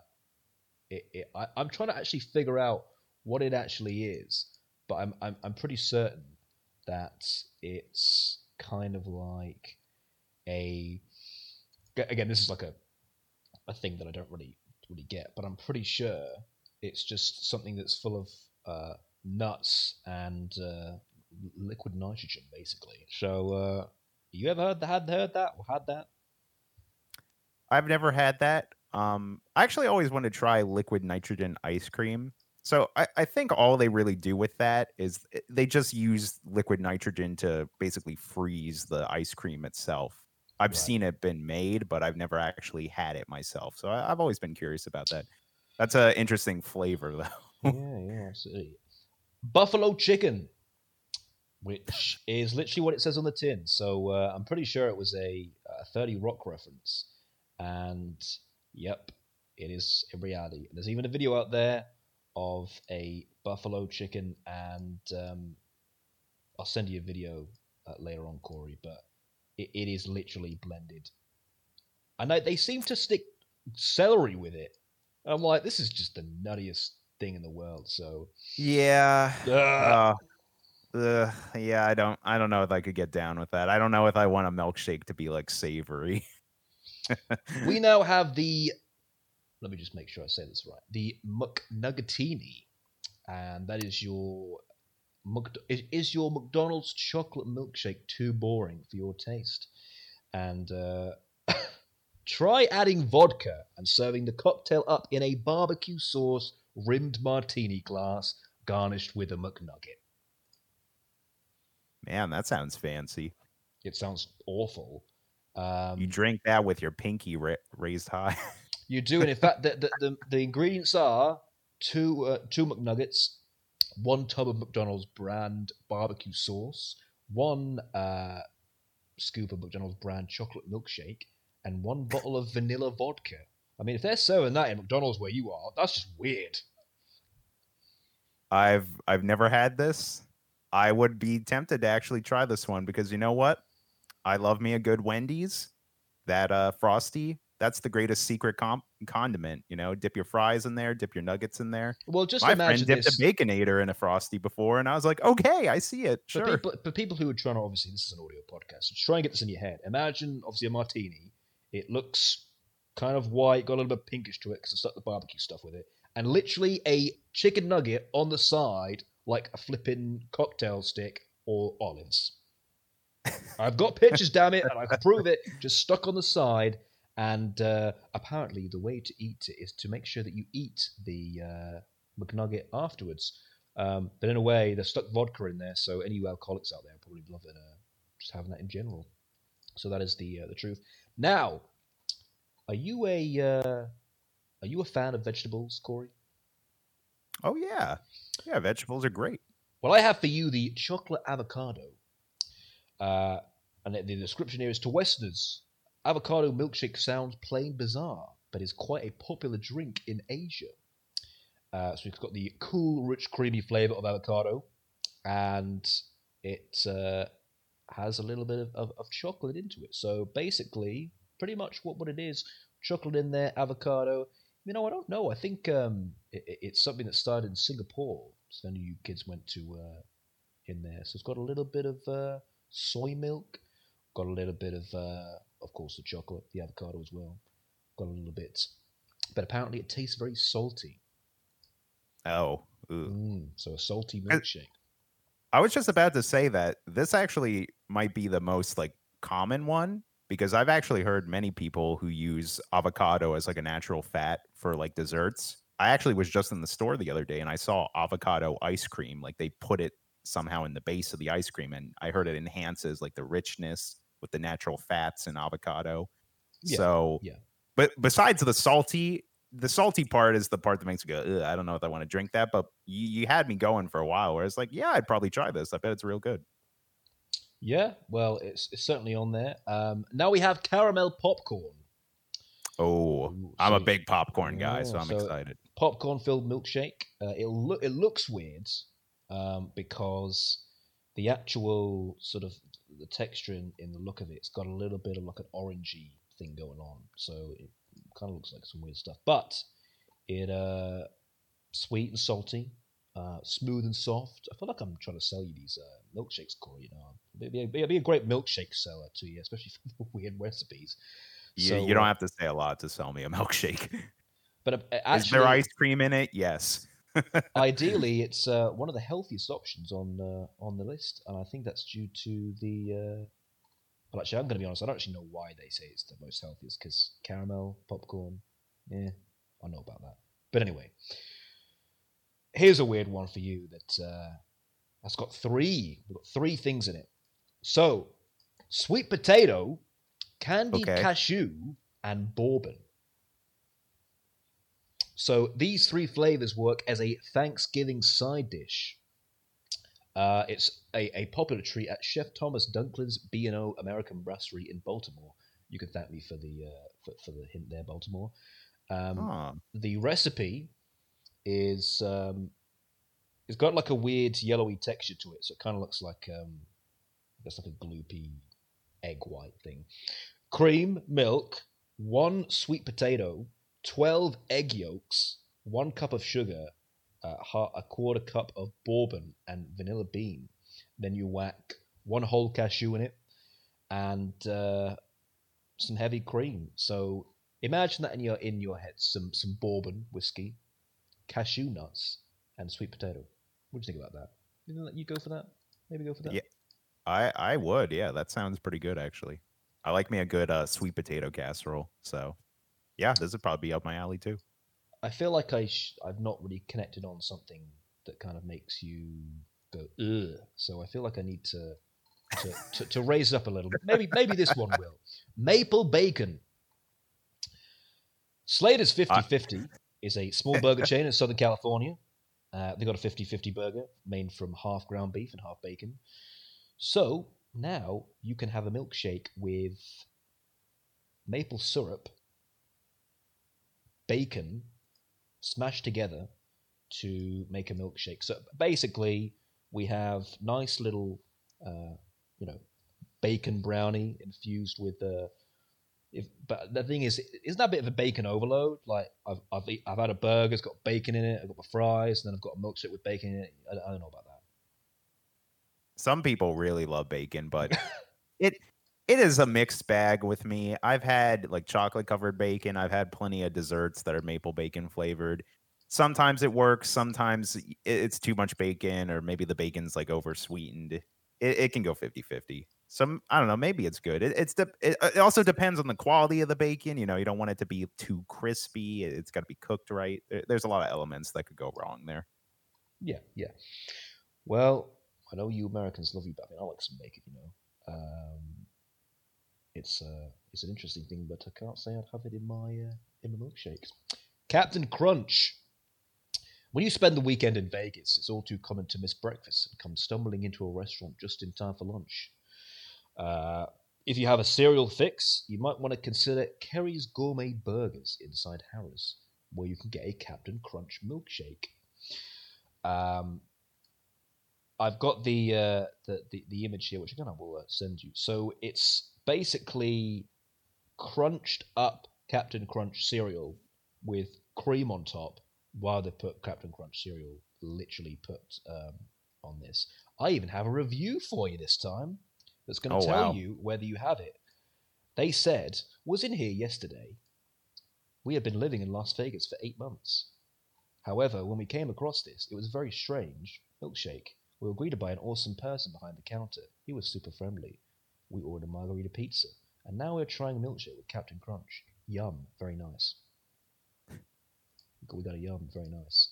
it, it, I, I'm trying to actually figure out what it actually is, but I'm I'm, I'm pretty certain that it's kind of like a again this is like a a thing that I don't really really get, but I'm pretty sure it's just something that's full of uh, nuts and uh, liquid nitrogen, basically. So, uh, you ever heard had heard that or had that? I've never had that. Um, I actually always wanted to try liquid nitrogen ice cream. So I, I think all they really do with that is eh, they just use liquid nitrogen to basically freeze the ice cream itself. I've Right. seen it been made, but I've never actually had it myself. So I, I've always been curious about that. That's an interesting flavor, though. yeah, yeah, absolutely. Buffalo chicken, which is literally what it says on the tin. So uh, I'm pretty sure it was a, a 30 Rock reference. And yep, it is in reality. There's even a video out there of a buffalo chicken, and um, I'll send you a video uh, later on, Corey, but it, it is literally blended. I they seem to stick celery with it. And I'm like, this is just the nuttiest thing in the world. So, Yeah. Uh, yeah, I don't I don't know if I could get down with that. I don't know if I want a milkshake to be like savory. we now have the. Let me just make sure I say this right. The McNuggetini, and that is your. Mc- Is your McDonald's chocolate milkshake too boring for your taste? And uh, try adding vodka and serving the cocktail up in a barbecue sauce rimmed martini glass garnished with a McNugget. Man, that sounds fancy. It sounds awful. Um, You drink that with your pinky ra- raised high. You do, and in fact, the the, the, the ingredients are two uh, two McNuggets, one tub of McDonald's brand barbecue sauce, one uh, scoop of McDonald's brand chocolate milkshake, and one bottle of vanilla vodka. I mean, if they're serving that in McDonald's where you are, that's just weird. I've I've never had this. I would be tempted to actually try this one because you know what? I love me a good Wendy's. That uh frosty, that's the greatest secret com- condiment. You know, dip your fries in there, dip your nuggets in there. Well, just My friend dipped this. a baconator in a frosty before, and I was like, okay, I see it. For Sure. people, for people who are trying to, obviously, this is an audio podcast. So try and get this in your head. Imagine, obviously, a martini. It looks kind of white, got a little bit pinkish to it because I stuck the barbecue stuff with it, and literally a chicken nugget on the side, like a flipping cocktail stick or olives. I've got pictures, damn it, and I can prove it. Just stuck on the side, and uh, apparently, the way to eat it is to make sure that you eat the uh, McNugget afterwards. Um, but in a way, they've stuck vodka in there, so any alcoholics out there probably love it. Uh, just having that in general. So that is the uh, the truth. Now, are you a uh, are you a fan of vegetables, Corey? Oh yeah, yeah. Vegetables are great. Well, I have for you the chocolate avocado. Uh, and the description here is to Westerners, avocado milkshake sounds plain bizarre, but is quite a popular drink in Asia. Uh, so it's got the cool, rich, creamy flavor of avocado, and it uh, has a little bit of, of, of chocolate into it. So basically, pretty much what, what it is chocolate in there, avocado. You know, I don't know. I think um, it, it- it's something that started in Singapore. So any of you kids went to uh, in there. So it's got a little bit of uh, soy milk, got a little bit of, uh, of course, the chocolate, the avocado as well. Got a little bit, but apparently it tastes very salty. Oh. Mm, so a salty milkshake. I was just about to say that this actually might be the most like common one because I've actually heard many people who use avocado as like a natural fat for like desserts. I actually was just in the store the other day and I saw avocado ice cream. Like they put it somehow in the base of the ice cream, and I heard it enhances like the richness with the natural fats in avocado. Yeah, so yeah. But besides the salty, the salty part is the part that makes me go, I don't know if I want to drink that. But you, you had me going for a while where it's like, yeah, I'd probably try this. I bet it's real good. Yeah, well, it's, it's certainly on there. Um, now we have caramel popcorn. Oh, Ooh, I'm a big popcorn guy, so Oh, I'm so- excited. popcorn filled milkshake. Uh, it look it looks weird um, because the actual sort of the texture in, in the look of it, it's got a little bit of like an orangey thing going on. So it kind of looks like some weird stuff. But it uh sweet and salty, uh, smooth and soft. I feel like I'm trying to sell you these uh, milkshakes, Corey. You know, it'd be, it'd be a great milkshake seller to you, especially for the weird recipes. You, So, you don't uh, have to say a lot to sell me a milkshake. But uh, Is there ice cream in it? Yes. ideally it's uh, one of the healthiest options on uh, on the list and i think that's due to the uh, well actually i'm going to be honest i don't actually know why they say it's the most healthiest because caramel popcorn yeah i know about that but anyway here's a weird one for you that uh, that's got three we've got three things in it so sweet potato candied Okay. cashew and bourbon so these three flavors work as a Thanksgiving side dish. Uh, it's a, a popular treat at Chef Thomas Dunklin's B&O American Brasserie in Baltimore. You can thank me for the uh, for, for the hint there, Baltimore. Um, Oh, The recipe is um, it's got like a weird yellowy texture to it, so it kind of looks like um, that's like a gloopy egg white thing. Cream, milk, one sweet potato, twelve egg yolks, one cup of sugar, uh, a quarter cup of bourbon, and vanilla bean. Then you whack one whole cashew in it, and uh, some heavy cream. So imagine that in your in your head, some some bourbon whiskey, cashew nuts, and sweet potato. What do you think about that? You know, you go for that? Maybe go for that. Yeah. I I would. Yeah, that sounds pretty good actually. I like me a good uh, sweet potato casserole. So, yeah, this would probably be up my alley too. I feel like I sh- I've not really connected on something that kind of makes you go ugh. So I feel like I need to to, to, to raise up a little. bit. Maybe maybe this one will. Maple bacon. Slater's 50-50 is a small burger chain in Southern California. Uh, they got a 50-50 burger made from half ground beef and half bacon. So now you can have a milkshake with maple syrup, bacon, smashed together to make a milkshake. So basically, we have nice little, uh, you know, bacon brownie infused with the. If, but the thing is, isn't that a bit of a bacon overload? Like I've I've, I've had a burger, it's got bacon in it. I've got my fries, and then I've got a milkshake with bacon in it. I, I don't know about that. Some people really love bacon, but it it is a mixed bag with me. I've had like chocolate covered bacon. I've had plenty of desserts that are maple bacon flavored. Sometimes it works. Sometimes it's too much bacon, or maybe the bacon's like oversweetened. It, it can go 50 50. Some, I don't know, maybe it's good. It, it's the, it, it also depends on the quality of the bacon. You know, you don't want it to be too crispy. It's got to be cooked right. There, there's a lot of elements that could go wrong there. Yeah, yeah. Well, I know you Americans love you, but I mean, I like some bacon, you know. Um, it's uh, it's an interesting thing, but I can't say I'd have it in my uh, in my milkshakes. Captain Crunch. When you spend the weekend in Vegas, it's all too common to miss breakfast and come stumbling into a restaurant just in time for lunch. Uh, if you have a cereal fix, you might want to consider Kerry's Gourmet Burgers inside Harrah's, where you can get a Captain Crunch milkshake. Um, I've got the, uh, the, the the image here, which again I will uh, send you. So it's basically crunched up Captain Crunch cereal with cream on top, while they put Captain Crunch cereal literally put um, on this. I even have a review for you this time that's going to Oh, tell wow. you whether you have it. They said was in here yesterday. We had been living in Las Vegas for eight months. However, when we came across this, it was a very strange milkshake. We were greeted by an awesome person behind the counter. He was super friendly. We ordered a margarita pizza, and now we're trying a milkshake with Captain Crunch. Yum, very nice. We got a yum, very nice.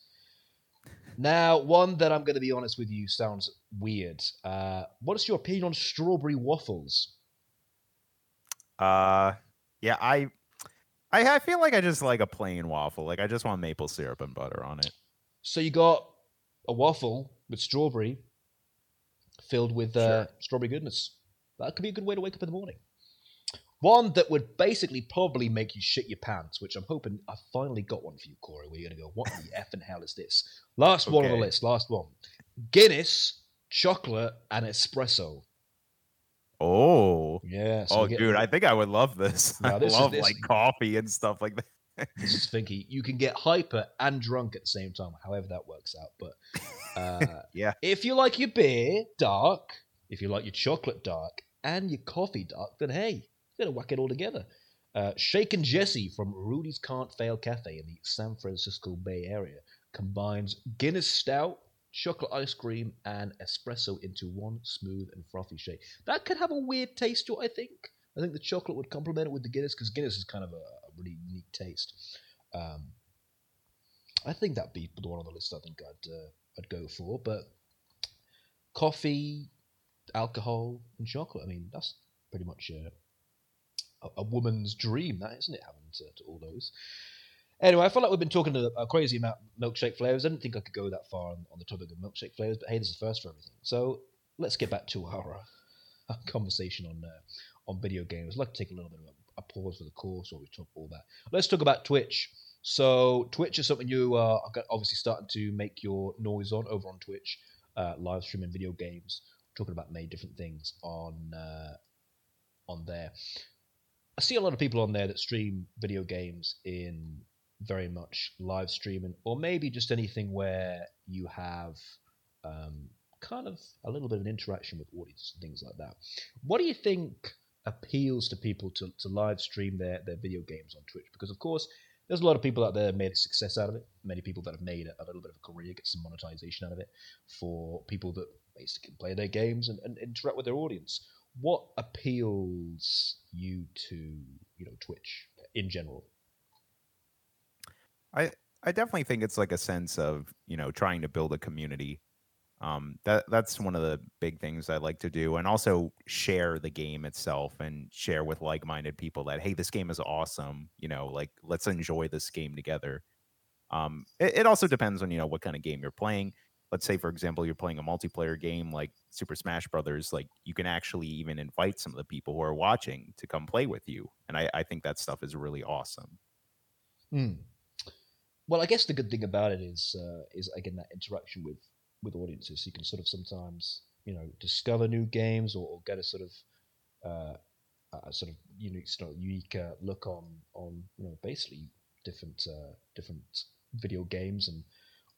Now, one that I'm going to be honest with you sounds weird. Uh, what is your opinion on strawberry waffles? Uh, yeah, I, I, I feel like I just like a plain waffle. Like I just want maple syrup and butter on it. So you got a waffle with strawberry filled with uh, strawberry goodness. That could be a good way to wake up in the morning. One that would basically probably make you shit your pants, which I'm hoping I finally got one for you, Corey. Where you're gonna go, what the f and hell is this? Last one on the list. Last one. Guinness, chocolate, and espresso. Oh, Yeah. So oh, we get- dude, I think I would love this. I this is- love this- like coffee and stuff like that. this is thinky. You can get hyper and drunk at the same time, however that works out. But uh, Yeah. if you like your beer dark, if you like your chocolate dark, and your coffee dark, then hey, gonna whack it all together. Uh, Shake and Jesse from Rudy's Can't Fail Cafe in the San Francisco Bay Area combines Guinness Stout, chocolate ice cream, and espresso into one smooth and frothy shake. That could have a weird taste to it, I think. I think the chocolate would complement it with the Guinness because Guinness is kind of a, a really unique taste. Um, I think that'd be the one on the list. I think I'd uh, I'd go for, but coffee, alcohol, and chocolate. I mean, that's pretty much a, a, a woman's dream, that isn't it? Having to, to all those. Anyway, I feel like we've been talking a, a crazy amount milkshake flavors. I didn't think I could go that far on, on the topic of milkshake flavors, but hey, this is first for everything. So let's get back to our, our conversation on uh, on video games. I'd like to take a little bit of a, a pause for the course while we talk all that. Let's talk about Twitch. So Twitch is something you uh, are obviously starting to make your noise on over on Twitch, uh, live streaming video games, talking about many different things on uh, on there. I see a lot of people on there that stream video games in very much live streaming, or maybe just anything where you have um, kind of a little bit of an interaction with audience and things like that. What do you think appeals to people to, to live stream their, their video games on Twitch? Because of course, there's a lot of people out there that made a success out of it. Many people that have made a, little bit of a career, get some monetization out of it. For people that basically can play their games and, and interact with their audience, what appeals you to you know Twitch in general? I I definitely think it's like a sense of you know trying to build a community. Um, that that's one of the big things I like to do, and also share the game itself and share with like-minded people that hey, this game is awesome. You know, like let's enjoy this game together. Um, it, it also depends on you know what kind of game you're playing. Let's say, for example, you're playing a multiplayer game like Super Smash Brothers. Like you can actually even invite some of the people who are watching to come play with you, and I, I think that stuff is really awesome. Mm. Well, I guess the good thing about it is uh, is again that interaction with with audiences. You can sort of sometimes you know discover new games or, or get a sort of uh, a sort of unique sort of unique uh, look on on you know basically different uh, different video games and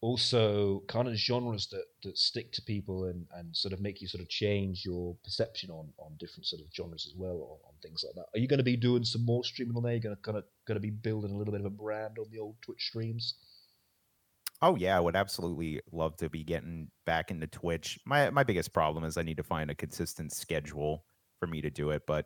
also kind of genres that, that stick to people and, and sort of make you sort of change your perception on, on different sort of genres as well or on things like that. Are you going to be doing some more streaming on there? You're going to kind of going to be building a little bit of a brand on the old Twitch streams? Oh yeah, I would absolutely love to be getting back into Twitch. My my biggest problem is I need to find a consistent schedule for me to do it. But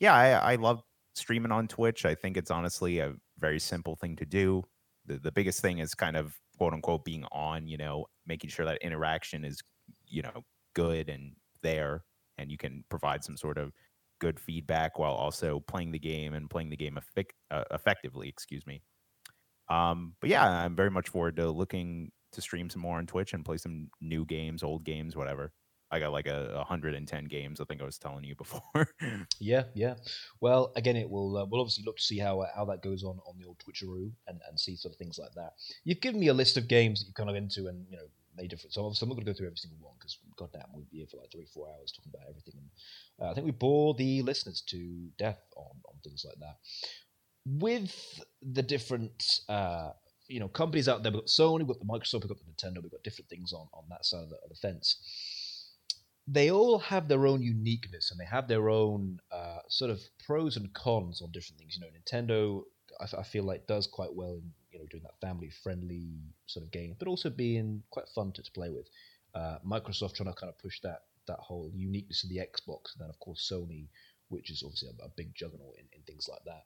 yeah, I, I love streaming on Twitch. I think it's honestly a very simple thing to do. The the biggest thing is kind of quote unquote being on, you know, making sure that interaction is, you know, good and there and you can provide some sort of good feedback while also playing the game and playing the game effic- uh, effectively, excuse me. Um, but yeah, I'm very much forward to looking to stream some more on Twitch and play some new games, old games, whatever. I got like a 110 games. I think I was telling you before. yeah, yeah. Well, again, it will. Uh, we'll obviously look to see how uh, how that goes on on the old Twitcheroo and and see sort of things like that. You've given me a list of games that you've kind of into, and you know, made different. So obviously, I'm not going to go through every single one because goddamn, we'd be here for like three, four hours talking about everything. And uh, I think we bore the listeners to death on on things like that. With the different. Uh, you know, companies out there. We've got Sony, we've got the Microsoft, we've got the Nintendo, we've got different things on, on that side of the, of the fence they all have their own uniqueness and they have their own uh, sort of pros and cons on different things. You know, Nintendo, I, feel like does quite well in you know doing that family friendly sort of game, but also being quite fun to, to play with. Uh, Microsoft trying to kind of push that that whole uniqueness of the Xbox, and then of course Sony, which is obviously a, a big juggernaut in, in things like that.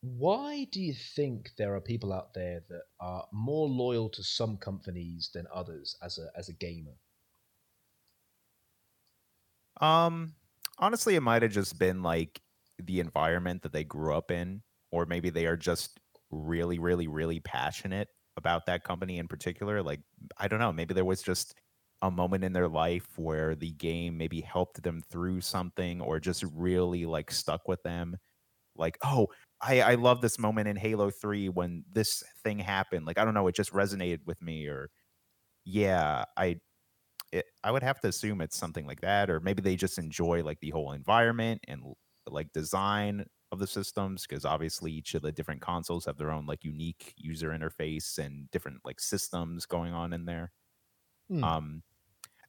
Why do you think there are people out there that are more loyal to some companies than others as a as a gamer? Um, honestly, it might have just been like the environment that they grew up in, or maybe they are just really, really, really passionate about that company in particular. Like, I don't know, maybe there was just a moment in their life where the game maybe helped them through something or just really like stuck with them. Like, oh, I, I love this moment in Halo 3 when this thing happened. Like, I don't know, it just resonated with me, or yeah, I it, I would have to assume it's something like that, or maybe they just enjoy like the whole environment and like design of the systems because obviously each of the different consoles have their own like unique user interface and different like systems going on in there. Hmm. Um,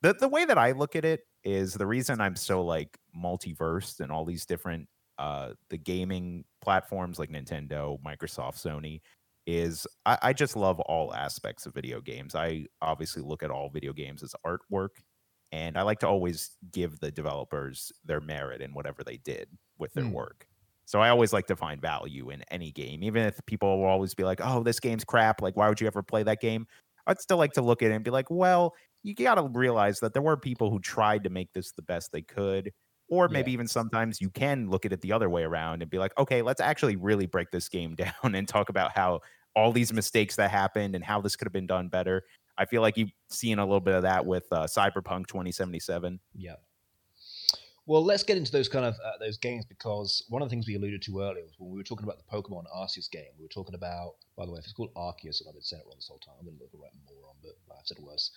the the way that I look at it is the reason I'm so like multiversed and all these different uh the gaming platforms like Nintendo, Microsoft, Sony is I, I, just love all aspects of video games. I obviously look at all video games as artwork, and I like to always give the developers their merit in whatever they did with their mm. work. So I always like to find value in any game, even if people will always be like, "Oh, this game's crap. Like, why would you ever play that game?" I'd still like to look at it and be like, "Well, you got to realize that there were people who tried to make this the best they could." Or maybe yeah. even sometimes you can look at it the other way around and be like, okay, let's actually really break this game down and talk about how all these mistakes that happened and how this could have been done better. I feel like you've seen a little bit of that with uh, Cyberpunk 2077. Yeah. Well, let's get into those kind of uh, those games because one of the things we alluded to earlier was when we were talking about the Pokemon Arceus game. We were talking about, by the way, if it's called Arceus, and I've been saying it wrong this whole time, I'm going to look right moron, but I've said it worse.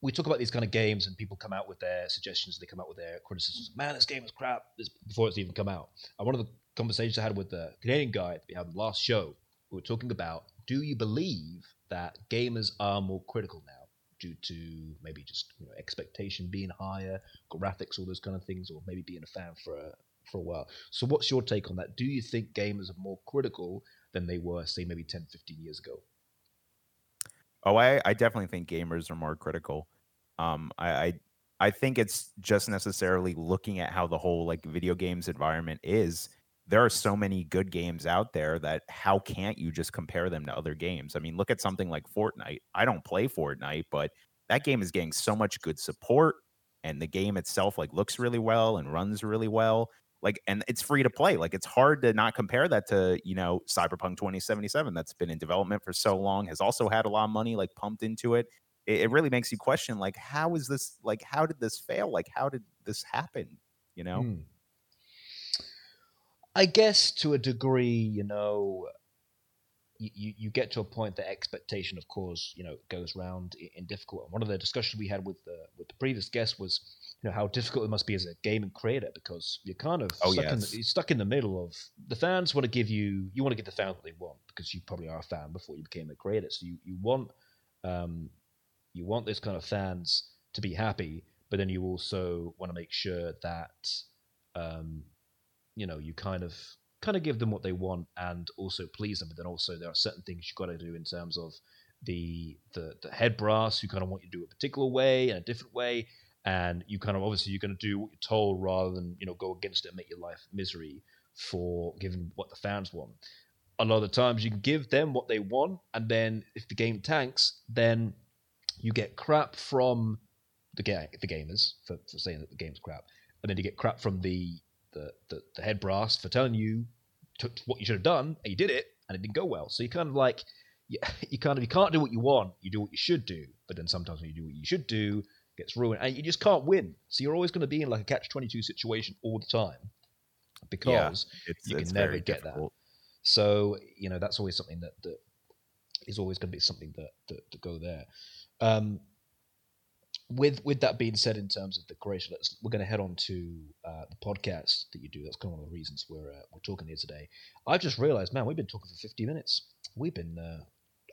We talk about these kind of games, and people come out with their suggestions. They come out with their criticisms. Man, this game is crap. This, before it's even come out. And one of the conversations I had with the Canadian guy had the last show we were talking about do you believe that gamers are more critical now due to maybe just you know, expectation being higher, graphics, all those kind of things, or maybe being a fan for a, for a while. So, what's your take on that? Do you think gamers are more critical than they were, say, maybe 10, 15 years ago? Oh, I, I definitely think gamers are more critical. Um, I, I I think it's just necessarily looking at how the whole like video games environment is. There are so many good games out there that how can't you just compare them to other games? I mean, look at something like Fortnite. I don't play Fortnite, but that game is getting so much good support and the game itself like looks really well and runs really well like and it's free to play like it's hard to not compare that to you know cyberpunk 2077 that's been in development for so long has also had a lot of money like pumped into it it, it really makes you question like how is this like how did this fail like how did this happen you know Hmm. I guess to a degree, you know, you, you, get to a point that expectation, of course, you know, goes round in, in difficult. And one of the discussions we had with the with the previous guest was, you know, how difficult it must be as a gaming creator because you're kind of Oh, stuck, in the, you're stuck in the middle of the fans want to give you you want to give the fans what they want because you probably are a fan before you became a creator. So you you want um, you want this kind of fans to be happy, but then you also want to make sure that um, you know you kind of kind of give them what they want and also please them but then also there are certain things you've got to do in terms of the the, the head brass who kind of want you to do a particular way and a different way and you kind of obviously you're going to do what you're told rather than you know go against it and make your life misery for giving what the fans want. A lot of the times you can give them what they want and then if the game tanks then you get crap from the ga- the gamers for, for saying that the game's crap and then you get crap from the the, the, the head brass for telling you to, what you should have done and you did it and it didn't go well. So you kind of like you, you kind of you can't do what you want, you do what you should do. But then sometimes when you do what you should do, it gets ruined and you just can't win. So you're always going to be in like a catch twenty two situation all the time because it's, you can it's never very get that. so you know that's always something that, that is always going to be something that, that to go there. Um, with with that being said, in terms of the creation, let's we're going to head on to uh, the podcast that you do. That's kind of one of the reasons we're uh, we're talking here today. I just realised, man, we've been talking for fifty minutes. We've been. Uh,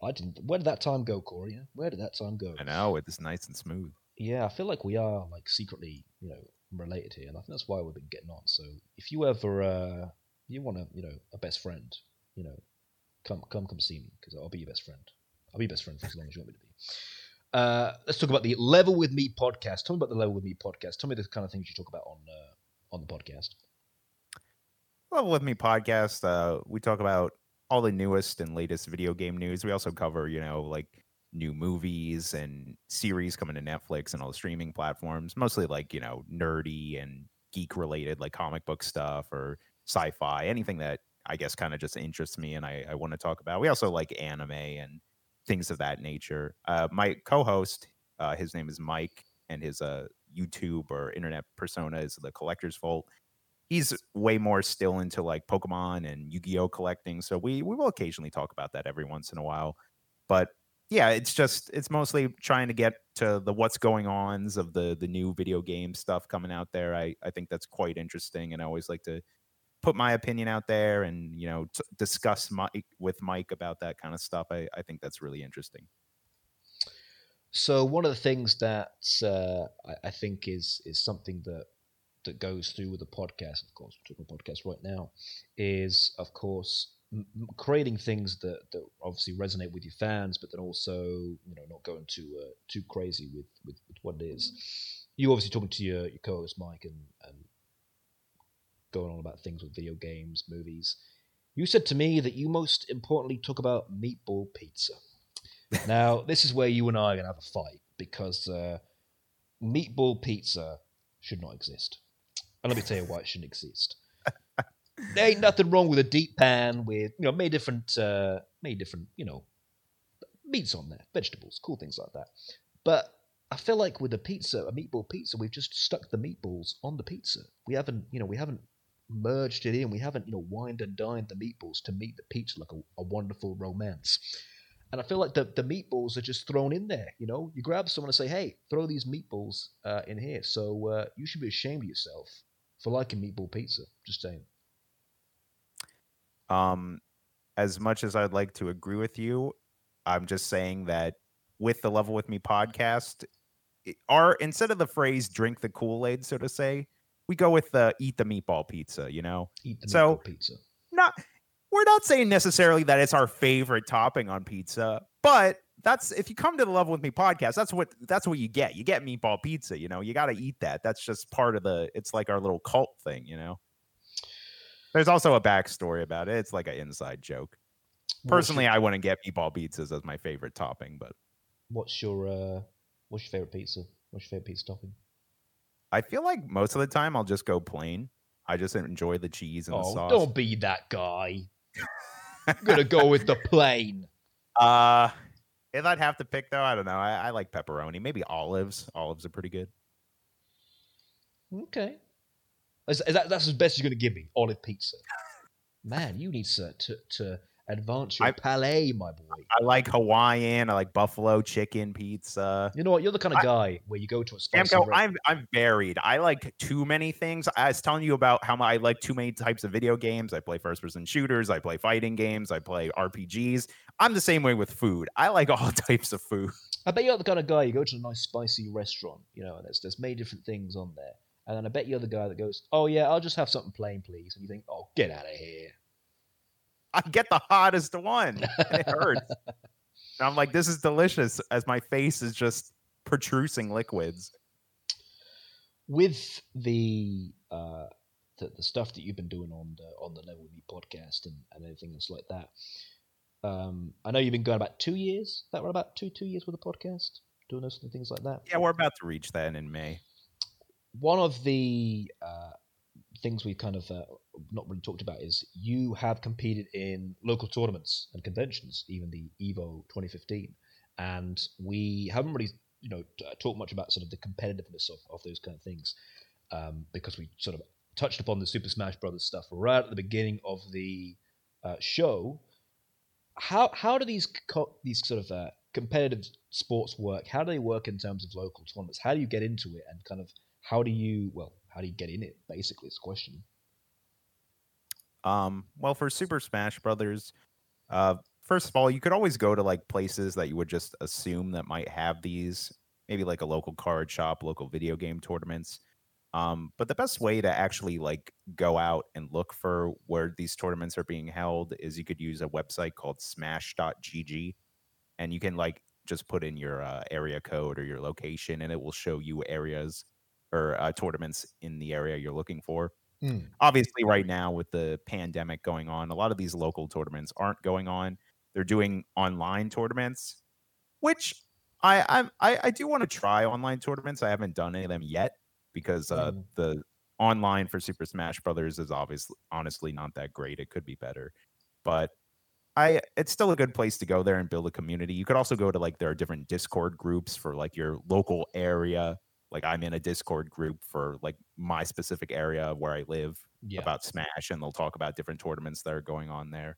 I didn't. Where did that time go, Corey? Where did that time go? I know it's nice and smooth. Yeah, I feel like we are like secretly, you know, related here, and I think that's why we've been getting on. So if you ever, uh, you want to, you know, a best friend, you know, come, come, come see me because I'll be your best friend. I'll be your best friend for as long as you want me to be. Uh, let's talk about the Level with Me podcast. Tell me about the Level with Me podcast. Tell me the kind of things you talk about on uh, on the podcast. Level with Me podcast. Uh, we talk about all the newest and latest video game news. We also cover, you know, like new movies and series coming to Netflix and all the streaming platforms. Mostly like, you know, nerdy and geek related, like comic book stuff or sci fi, anything that I guess kind of just interests me and I, I want to talk about. We also like anime and things of that nature. Uh, my co host, uh, his name is Mike, and his uh, YouTube or internet persona is the Collector's Vault he's way more still into like Pokemon and Yu-Gi-Oh collecting. So we we will occasionally talk about that every once in a while. But yeah, it's just it's mostly trying to get to the what's going ons of the the new video game stuff coming out there. I I think that's quite interesting, and I always like to put my opinion out there and you know t- discuss Mike with Mike about that kind of stuff. I I think that's really interesting. So one of the things that uh, I, I think is is something that that goes through with the podcast, of course, we're talking podcast right now, is of course creating things that, that obviously resonate with your fans, but then also you know not going too uh, too crazy with, with, with what it is. You obviously talking to your, your co-host Mike and, and going on about things with video games, movies. You said to me that you most importantly talk about meatball pizza. now this is where you and I are gonna have a fight because uh, meatball pizza should not exist. And let me tell you why it shouldn't exist. there ain't nothing wrong with a deep pan with you know many different uh, many different you know meats on there, vegetables, cool things like that. But I feel like with a pizza, a meatball pizza, we've just stuck the meatballs on the pizza. We haven't you know we haven't merged it in. We haven't you know wined and dined the meatballs to meet the pizza like a, a wonderful romance. And I feel like the, the meatballs are just thrown in there. You know, you grab someone and say, "Hey, throw these meatballs uh, in here." So uh, you should be ashamed of yourself for liking meatball pizza. Just saying. Um, as much as I'd like to agree with you, I'm just saying that with the Level With Me podcast, our instead of the phrase drink the Kool-Aid, so to say, we go with the eat the meatball pizza, you know? Eat the So- meatball pizza. Not we're not saying necessarily that it's our favorite topping on pizza, but that's if you come to the Level With Me podcast, that's what that's what you get. You get meatball pizza, you know. You got to eat that. That's just part of the it's like our little cult thing, you know. There's also a backstory about it. It's like an inside joke. Personally, your, I wouldn't get meatball pizzas as my favorite topping, but what's your uh, what's your favorite pizza? What's your favorite pizza topping? I feel like most of the time I'll just go plain. I just enjoy the cheese and the Oh, sauce. don't be that guy. I'm gonna go with the plain. Uh, if I'd have to pick though, I don't know. I, I like pepperoni. Maybe olives. Olives are pretty good. Okay. Is, is that that's as best you're gonna give me? Olive pizza. Man, you need to to, to advance your I- palate, my boy. I like Hawaiian. I like buffalo chicken pizza. You know what? You're the kind of I- guy where you go to a spicy. Jamco, re- I'm I'm varied. I like too many things. I was telling you about how I like too many types of video games. I play first person shooters. I play fighting games. I play RPGs. I'm the same way with food. I like all types of food. I bet you're the kind of guy you go to a nice spicy restaurant, you know, and there's there's many different things on there. And then I bet you're the guy that goes, "Oh yeah, I'll just have something plain, please." And you think, "Oh, get out of here." I get the hottest one. And it hurts. And I'm like, this is delicious as my face is just protruding liquids. With the uh, the, the stuff that you've been doing on the on the Level with Me podcast and, and everything else like that, um, I know you've been going about two years. That right? About two two years with the podcast, doing those and things like that. Yeah, we're about to reach that in May. one of the uh, things we've kind of uh, not really talked about is you have competed in local tournaments and conventions, even the Evo 2015, and we haven't really, you know, t- talked much about sort of the competitiveness of, of those kind of things um, because we sort of touched upon the Super Smash Brothers stuff right at the beginning of the uh, show. How how do these co- these sort of uh, competitive sports work? How do they work in terms of local tournaments? How do you get into it and kind of how do you well how do you get in it basically is the question Um, well, for Super Smash Brothers, uh, first of all, you could always go to like places that you would just assume that might have these, maybe like a local card shop, local video game tournaments. Um, but the best way to actually like go out and look for where these tournaments are being held is you could use a website called smash.gg and you can like just put in your uh, area code or your location and it will show you areas or uh, tournaments in the area you're looking for obviously right now with the pandemic going on a lot of these local tournaments aren't going on they're doing online tournaments which i I'm- i i do want to try online tournaments i haven't done any of them yet because uh Mm. the online for super smash brothers is obviously honestly not that great it could be better but I it's still a good place to go there and build a community. You could also go to like there are different Discord groups for like your local area. Like I'm in a Discord group for like my specific area where I live yeah about Smash, and they'll talk about different tournaments that are going on there.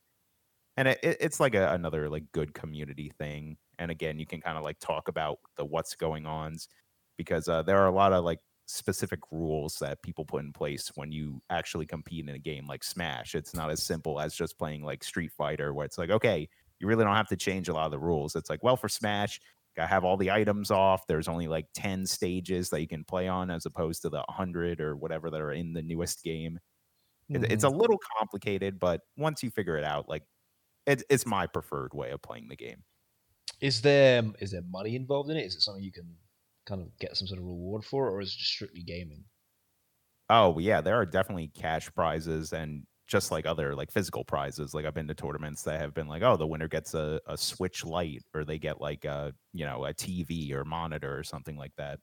And it, it- it's like a, another like good community thing. And again, you can kind of like talk about the what's going ons because uh, there are a lot of like specific rules that people put in place when you actually compete in a game like Smash. It's not as simple as just playing like Street Fighter, where it's like, okay, you really don't have to change a lot of the rules. It's like, well, for Smash, gotta have all the items off. There's only like 10 stages that you can play on as opposed to the 100 or whatever that are in the newest game. It- It's a Mm-hmm. little complicated, but once you figure it out, like it, it's my preferred way of playing the game. is there is there money involved in it is it something you can kind of get some sort of reward for or is it just strictly gaming Oh yeah, there are definitely cash prizes and just like other like physical prizes. Like I've been to tournaments that have been like, oh, the winner gets a, a Switch light or they get like a you know a TV or monitor or something like that.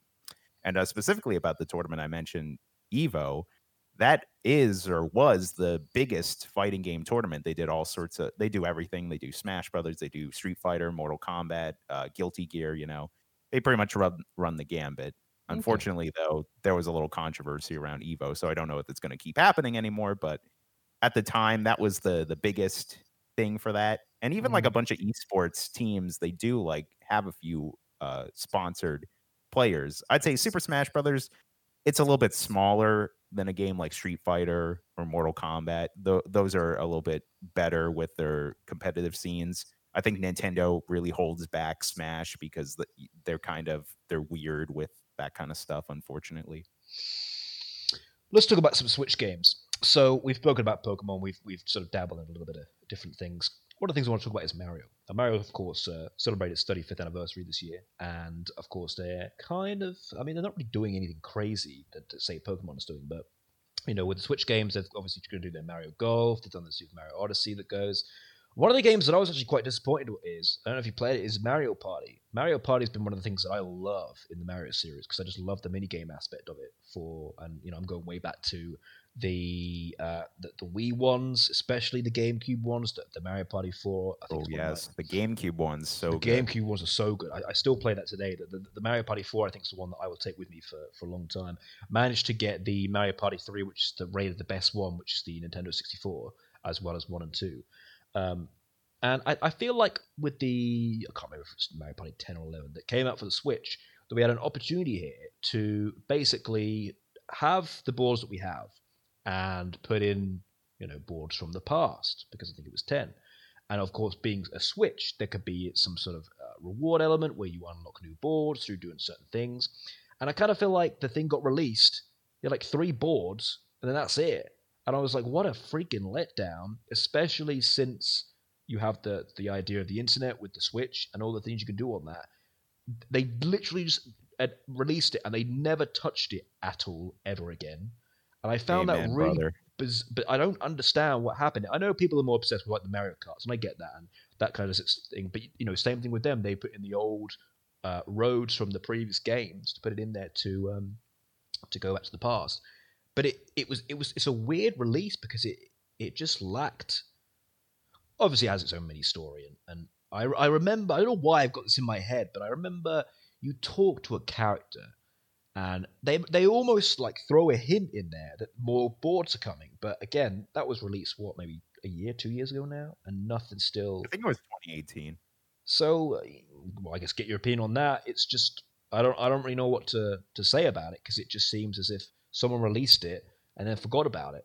And uh, specifically about the tournament I mentioned, Evo, that is or was the biggest fighting game tournament. They did all sorts of they do everything. They do Smash Brothers, they do Street Fighter, Mortal Kombat, uh, Guilty Gear. You know, they pretty much run run the gambit. Okay. Unfortunately, though, there was a little controversy around Evo, so I don't know if it's going to keep happening anymore. But at the time, that was the the biggest thing for that. And even like a bunch of esports teams, they do like have a few uh, sponsored players. I'd say Super Smash Brothers, it's a little bit smaller than a game like Street Fighter or Mortal Kombat. Tho- those are a little bit better with their competitive scenes. I think Nintendo really holds back Smash because they're kind of they're weird with that kind of stuff. Unfortunately, let's talk about some Switch games. So we've spoken about Pokemon. We've we've sort of dabbled in a little bit of different things. One of the things I want to talk about is Mario. Now, Mario, of course, uh, celebrated its 35th anniversary this year, and of course they're kind of. I mean, they're not really doing anything crazy that, say Pokemon is doing, but you know, with the Switch games, they're obviously going to do their Mario Golf. They've done the Super Mario Odyssey that goes. One of the games that I was actually quite disappointed with is I don't know if you played it is Mario Party. Mario Party has been one of the things that I love in the Mario series because I just love the mini game aspect of it. For and you know I'm going way back to the uh, the, the Wii ones, especially the GameCube ones, the, the Mario Party Four. I think oh yes, the GameCube ones. So the good. GameCube ones are so good. I, I, still play that today. The, the, the, Mario Party Four, I think, is the one that I will take with me for, for a long time. Managed to get the Mario Party Three, which is the rated the best one, which is the Nintendo 64, as well as one and two. Um, and I, I, feel like with the I can't remember if it's Mario Party 10 or 11 that came out for the Switch, that we had an opportunity here to basically have the boards that we have and put in you know boards from the past because I think it was 10. And of course, being a Switch, there could be some sort of uh, reward element where you unlock new boards through doing certain things. And I kind of feel like the thing got released, you had like three boards, and then that's it. And I was like, what a freaking letdown, especially since you have the the idea of the internet with the Switch and all the things you can do on that. They literally just released it and they never touched it at all ever again. And I found Amen, that really, biz- but I don't understand what happened. I know people are more obsessed with like the Mario Karts, and I get that and that kind of thing. But you know, same thing with them. They put in the old uh, roads from the previous games to put it in there to um, to go back to the past. But it, it was it was it's a weird release because it it just lacked obviously has its own mini story. And, and I, I remember, I don't know why I've got this in my head, but I remember you talk to a character and they they almost like throw a hint in there that more boards are coming. But again, that was released what maybe a year, two years ago now, and nothing still. I think it was 2018. So, well, I guess get your opinion on that. It's just I don't I don't really know what to to say about it because it just seems as if someone released it and then forgot about it.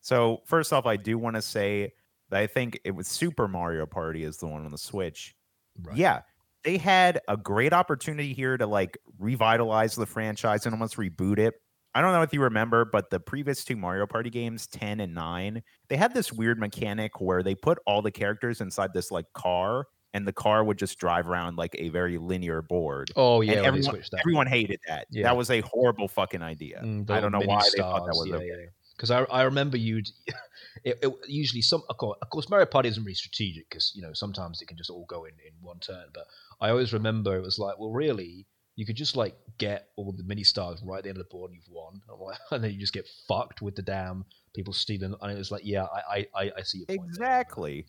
So first off, I do want to say that I think it was Super Mario Party is the one on the Switch. Right. Yeah, they had a great opportunity here to like revitalize the franchise and almost reboot it. I don't know if you remember, but the previous two Mario Party games, 10 and 9, they had this weird mechanic where they put all the characters inside this like car and the car would just drive around like a very linear board. Oh yeah, everyone, everyone, hated that. Yeah. That was a horrible fucking idea. Mm, I don't know why stars, they thought that was yeah, okay. Yeah because I, I remember you'd it, it, usually some of course, of course Mario Party isn't really strategic because you know sometimes it can just all go in in one turn. But I always remember it was like, well, really, you could just like get all the mini stars right at the end of the board and you've won, and then you just get fucked with the damn people stealing. And it was like, yeah, I I, I see exactly.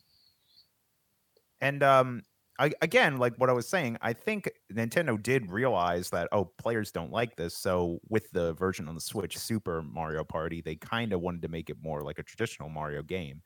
And um, I, again, like what I was saying, I think Nintendo did realize that oh, players don't like this. So with the version on the Switch, Super Mario Party, they kind of wanted to make it more like a traditional Mario game.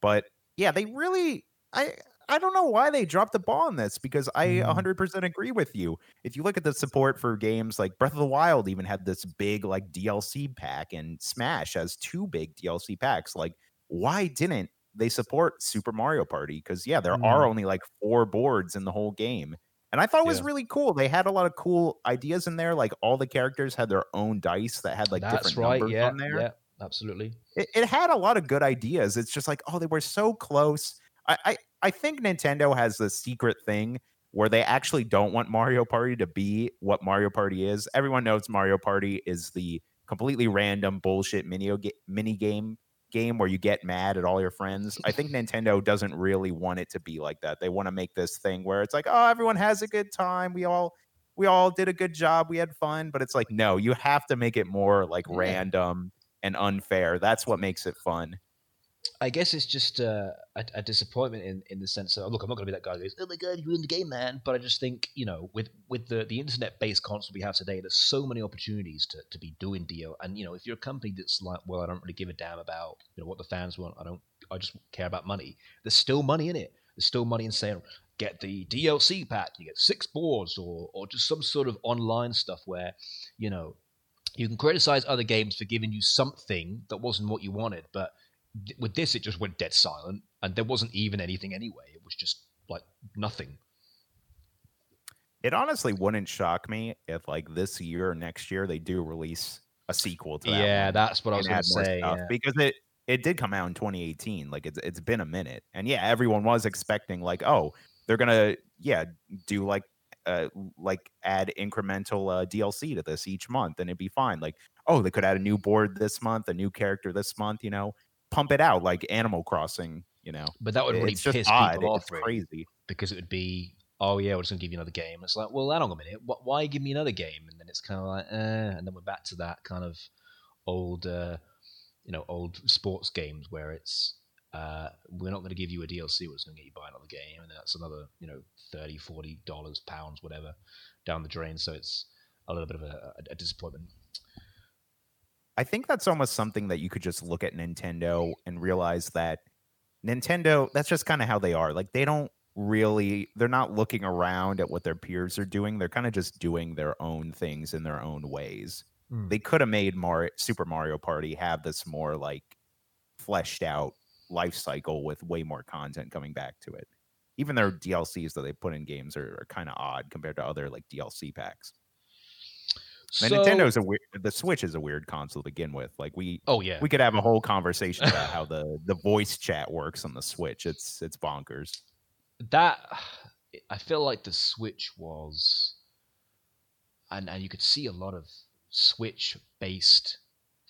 But yeah, they really, I, I don't know why they dropped the ball on this because I mm. 100% agree with you. If you look at the support for games like Breath of the Wild, even had this big like DLC pack, and Smash has two big DLC packs. Like, why didn't they support Super Mario Party because yeah, there mm. are only like four boards in the whole game. And I thought it was yeah. really cool. They had a lot of cool ideas in there. Like all the characters had their own dice that had like That's different right. numbers yeah. on there. Yeah, absolutely. It, it, had a lot of good ideas. It's just like, oh, they were so close. I, I, I think Nintendo has this secret thing where they actually don't want Mario Party to be what Mario Party is. Everyone knows Mario Party is the completely random bullshit mini, mini game game where you get mad at all your friends. I think Nintendo doesn't really want it to be like that. They want to make this thing where it's like, oh, everyone has a good time. We all we all did a good job. We had fun, but it's like, no, you have to make it more like random and unfair. That's what makes it fun. I guess it's just a, a, disappointment in, in the sense of look, I'm not going to be that guy who goes, "Oh my god, you ruined the game, man!" But I just think you know, with with the, the internet based console we have today, there's so many opportunities to, to be doing deal. And you know, if you're a company that's like, well, I don't really give a damn about you know what the fans want. I don't. I just care about money. There's still money in it. There's still money in saying get the DLC pack. You get six boards or or just some sort of online stuff where you know you can criticize other games for giving you something that wasn't what you wanted, but with this it just went dead silent and there wasn't even anything anyway. It was just like nothing. It honestly wouldn't shock me if like this year or next year they do release a sequel to that. yeah, one that's what I was and going to say. yeah. because it it did come out in 2018. Like it's it's been a minute, and yeah, everyone was expecting like, oh, they're gonna yeah do like uh like add incremental uh, DLC to this each month, and it'd be fine. Like oh, they could add a new board this month, a new character this month. You know, pump it out like Animal Crossing. You know, But that would really it's piss odd. people It's off, really, crazy. because it would be, oh yeah, we're just gonna give you another game. It's like, well, hang on a minute, wh- why give me another game? And then it's kind of like, eh, and then we're back to that kind of old, uh, you know, old sports games where it's, uh, we're not going to give you a DLC, we're just going to get you buy another game, and that's another, you know, 30 40 dollars, pounds, whatever, down the drain. So it's a little bit of a, a disappointment. I think that's almost something that you could just look at Nintendo and realize that Nintendo, that's just kind of how they are. Like they don't really they're not looking around at what their peers are doing. They're kind of just doing their own things in their own ways. Hmm. They could have made Mario, Super Mario Party have this more like fleshed out life cycle with way more content coming back to it. Even their DLCs that they put in games are, are kind of odd compared to other like DLC packs. So- Nintendo's a weird. The Switch is a weird console to begin with. Like we oh yeah, we could have a whole conversation about how the the voice chat works on the Switch. It's it's bonkers. that I feel like the Switch was, and and you could see a lot of Switch based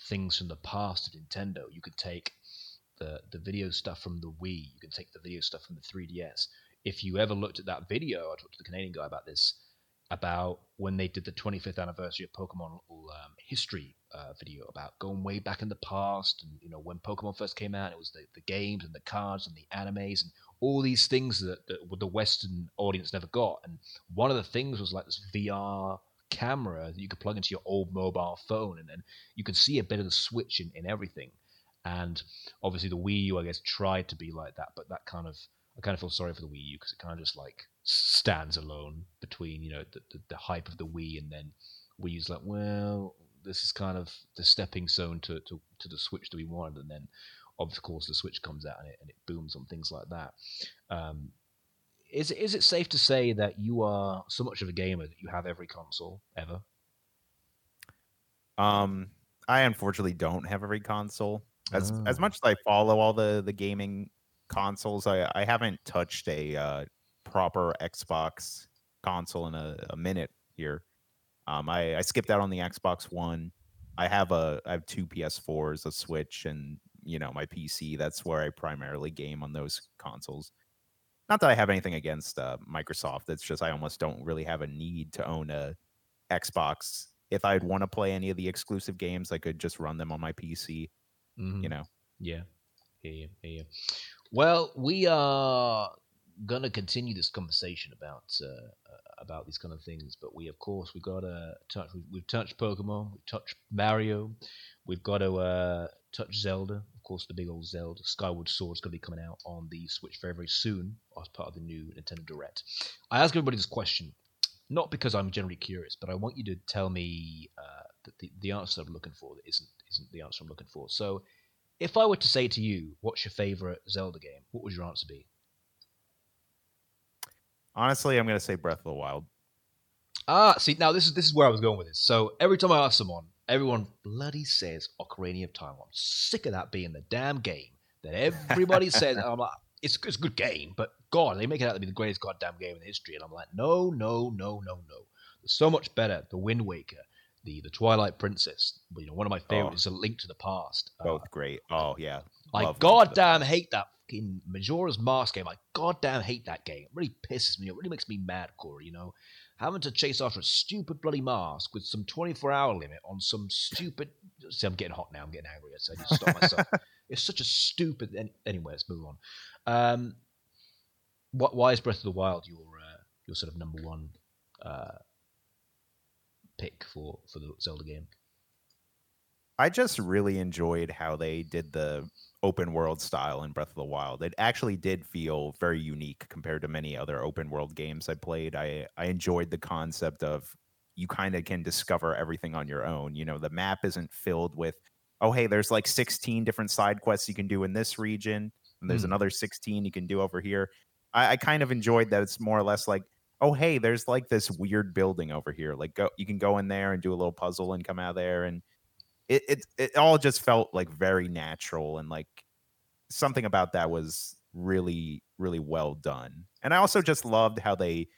things from the past of Nintendo. You could take the the video stuff from the Wii. You could take the video stuff from the 3DS. If you ever looked at that video, I talked to the Canadian guy about this, about when they did the 25th anniversary of Pokemon um, history uh, video about going way back in the past, and you know when Pokemon first came out, it was the, the games and the cards and the animes and all these things that, that the Western audience never got. And one of the things was like this VR camera that you could plug into your old mobile phone, and then you could see a bit of the Switch in, in everything. And obviously, the Wii U, I guess, tried to be like that, but that kind of I kind of feel sorry for the Wii U because it kind of just like stands alone between you know the, the, the hype of the Wii and then Wii U's like, well, this is kind of the stepping stone to, to, to the Switch that we wanted, and then of course the Switch comes out and it, and it booms on things like that. Um, is it, is it safe to say that you are so much of a gamer that you have every console ever? Um, I unfortunately don't have every console. As as Oh. much as I follow all the the gaming consoles, I I haven't touched a uh, proper Xbox console in a, a minute here. Um, I, I skipped out on the Xbox One. I have a I have two PS4s, a Switch, and you know my PC. That's where I primarily game on those consoles. Not that I have anything against uh, Microsoft. It's just I almost don't really have a need to own a Xbox. If I'd want to play any of the exclusive games, I could just run them on my PC. Mhm. You know, Yeah, hear you. Well, we are gonna continue this conversation about uh, uh, about these kind of things, but we, of course, we got to touch. We've, we've touched Pokemon, we've touched Mario, we've got to uh, touch Zelda. Of course, the big old Zelda Skyward Sword is going to be coming out on the Switch very, very soon as part of the new Nintendo Direct. I ask everybody this question, not because I'm generally curious, but I want you to tell me uh, that the, the answer I'm looking for that isn't isn't the answer I'm looking for. So, if I were to say to you, "What's your favorite Zelda game?" What would your answer be? Honestly, I'm gonna say Breath of the Wild. Ah, see, now this is this is where I was going with this. So every time I ask someone, everyone bloody says Ocarina of Time. I'm sick of that being the damn game that everybody says. I'm like, it's it's a good game, but God, they make it out to be the greatest goddamn game in history, and I'm like, no, no, no, no, no. There's so much better. The Wind Waker, the the Twilight Princess. You know, one of my favorites is A Link to the Past. Uh, Both great. Oh yeah, I love to goddamn hate that fucking Majora's Mask game. I goddamn hate that game. It really pisses me. It really makes me mad, Corey. You know, having to chase after a stupid bloody mask with some 24 hour limit on some stupid. See, I'm getting hot now. I'm getting angry. So I need to stop myself. it's such a stupid. Anyway, let's move on. Um, what? Why is Breath of the Wild your uh, your sort of number one uh, pick for for the Zelda game? I just really enjoyed how they did the open world style in Breath of the Wild. It actually did feel very unique compared to many other open world games I played. I I enjoyed the concept of you kind of can discover everything on your own. You know, the map isn't filled with oh hey, there's like 16 different side quests you can do in this region. and there's Mm. another 16 you can do over here. I, I kind of enjoyed that it's more or less like, oh hey, there's like this weird building over here. Like go you can go in there and do a little puzzle and come out there and it it it all just felt like very natural and like something about that was really really well done. And I also just loved how they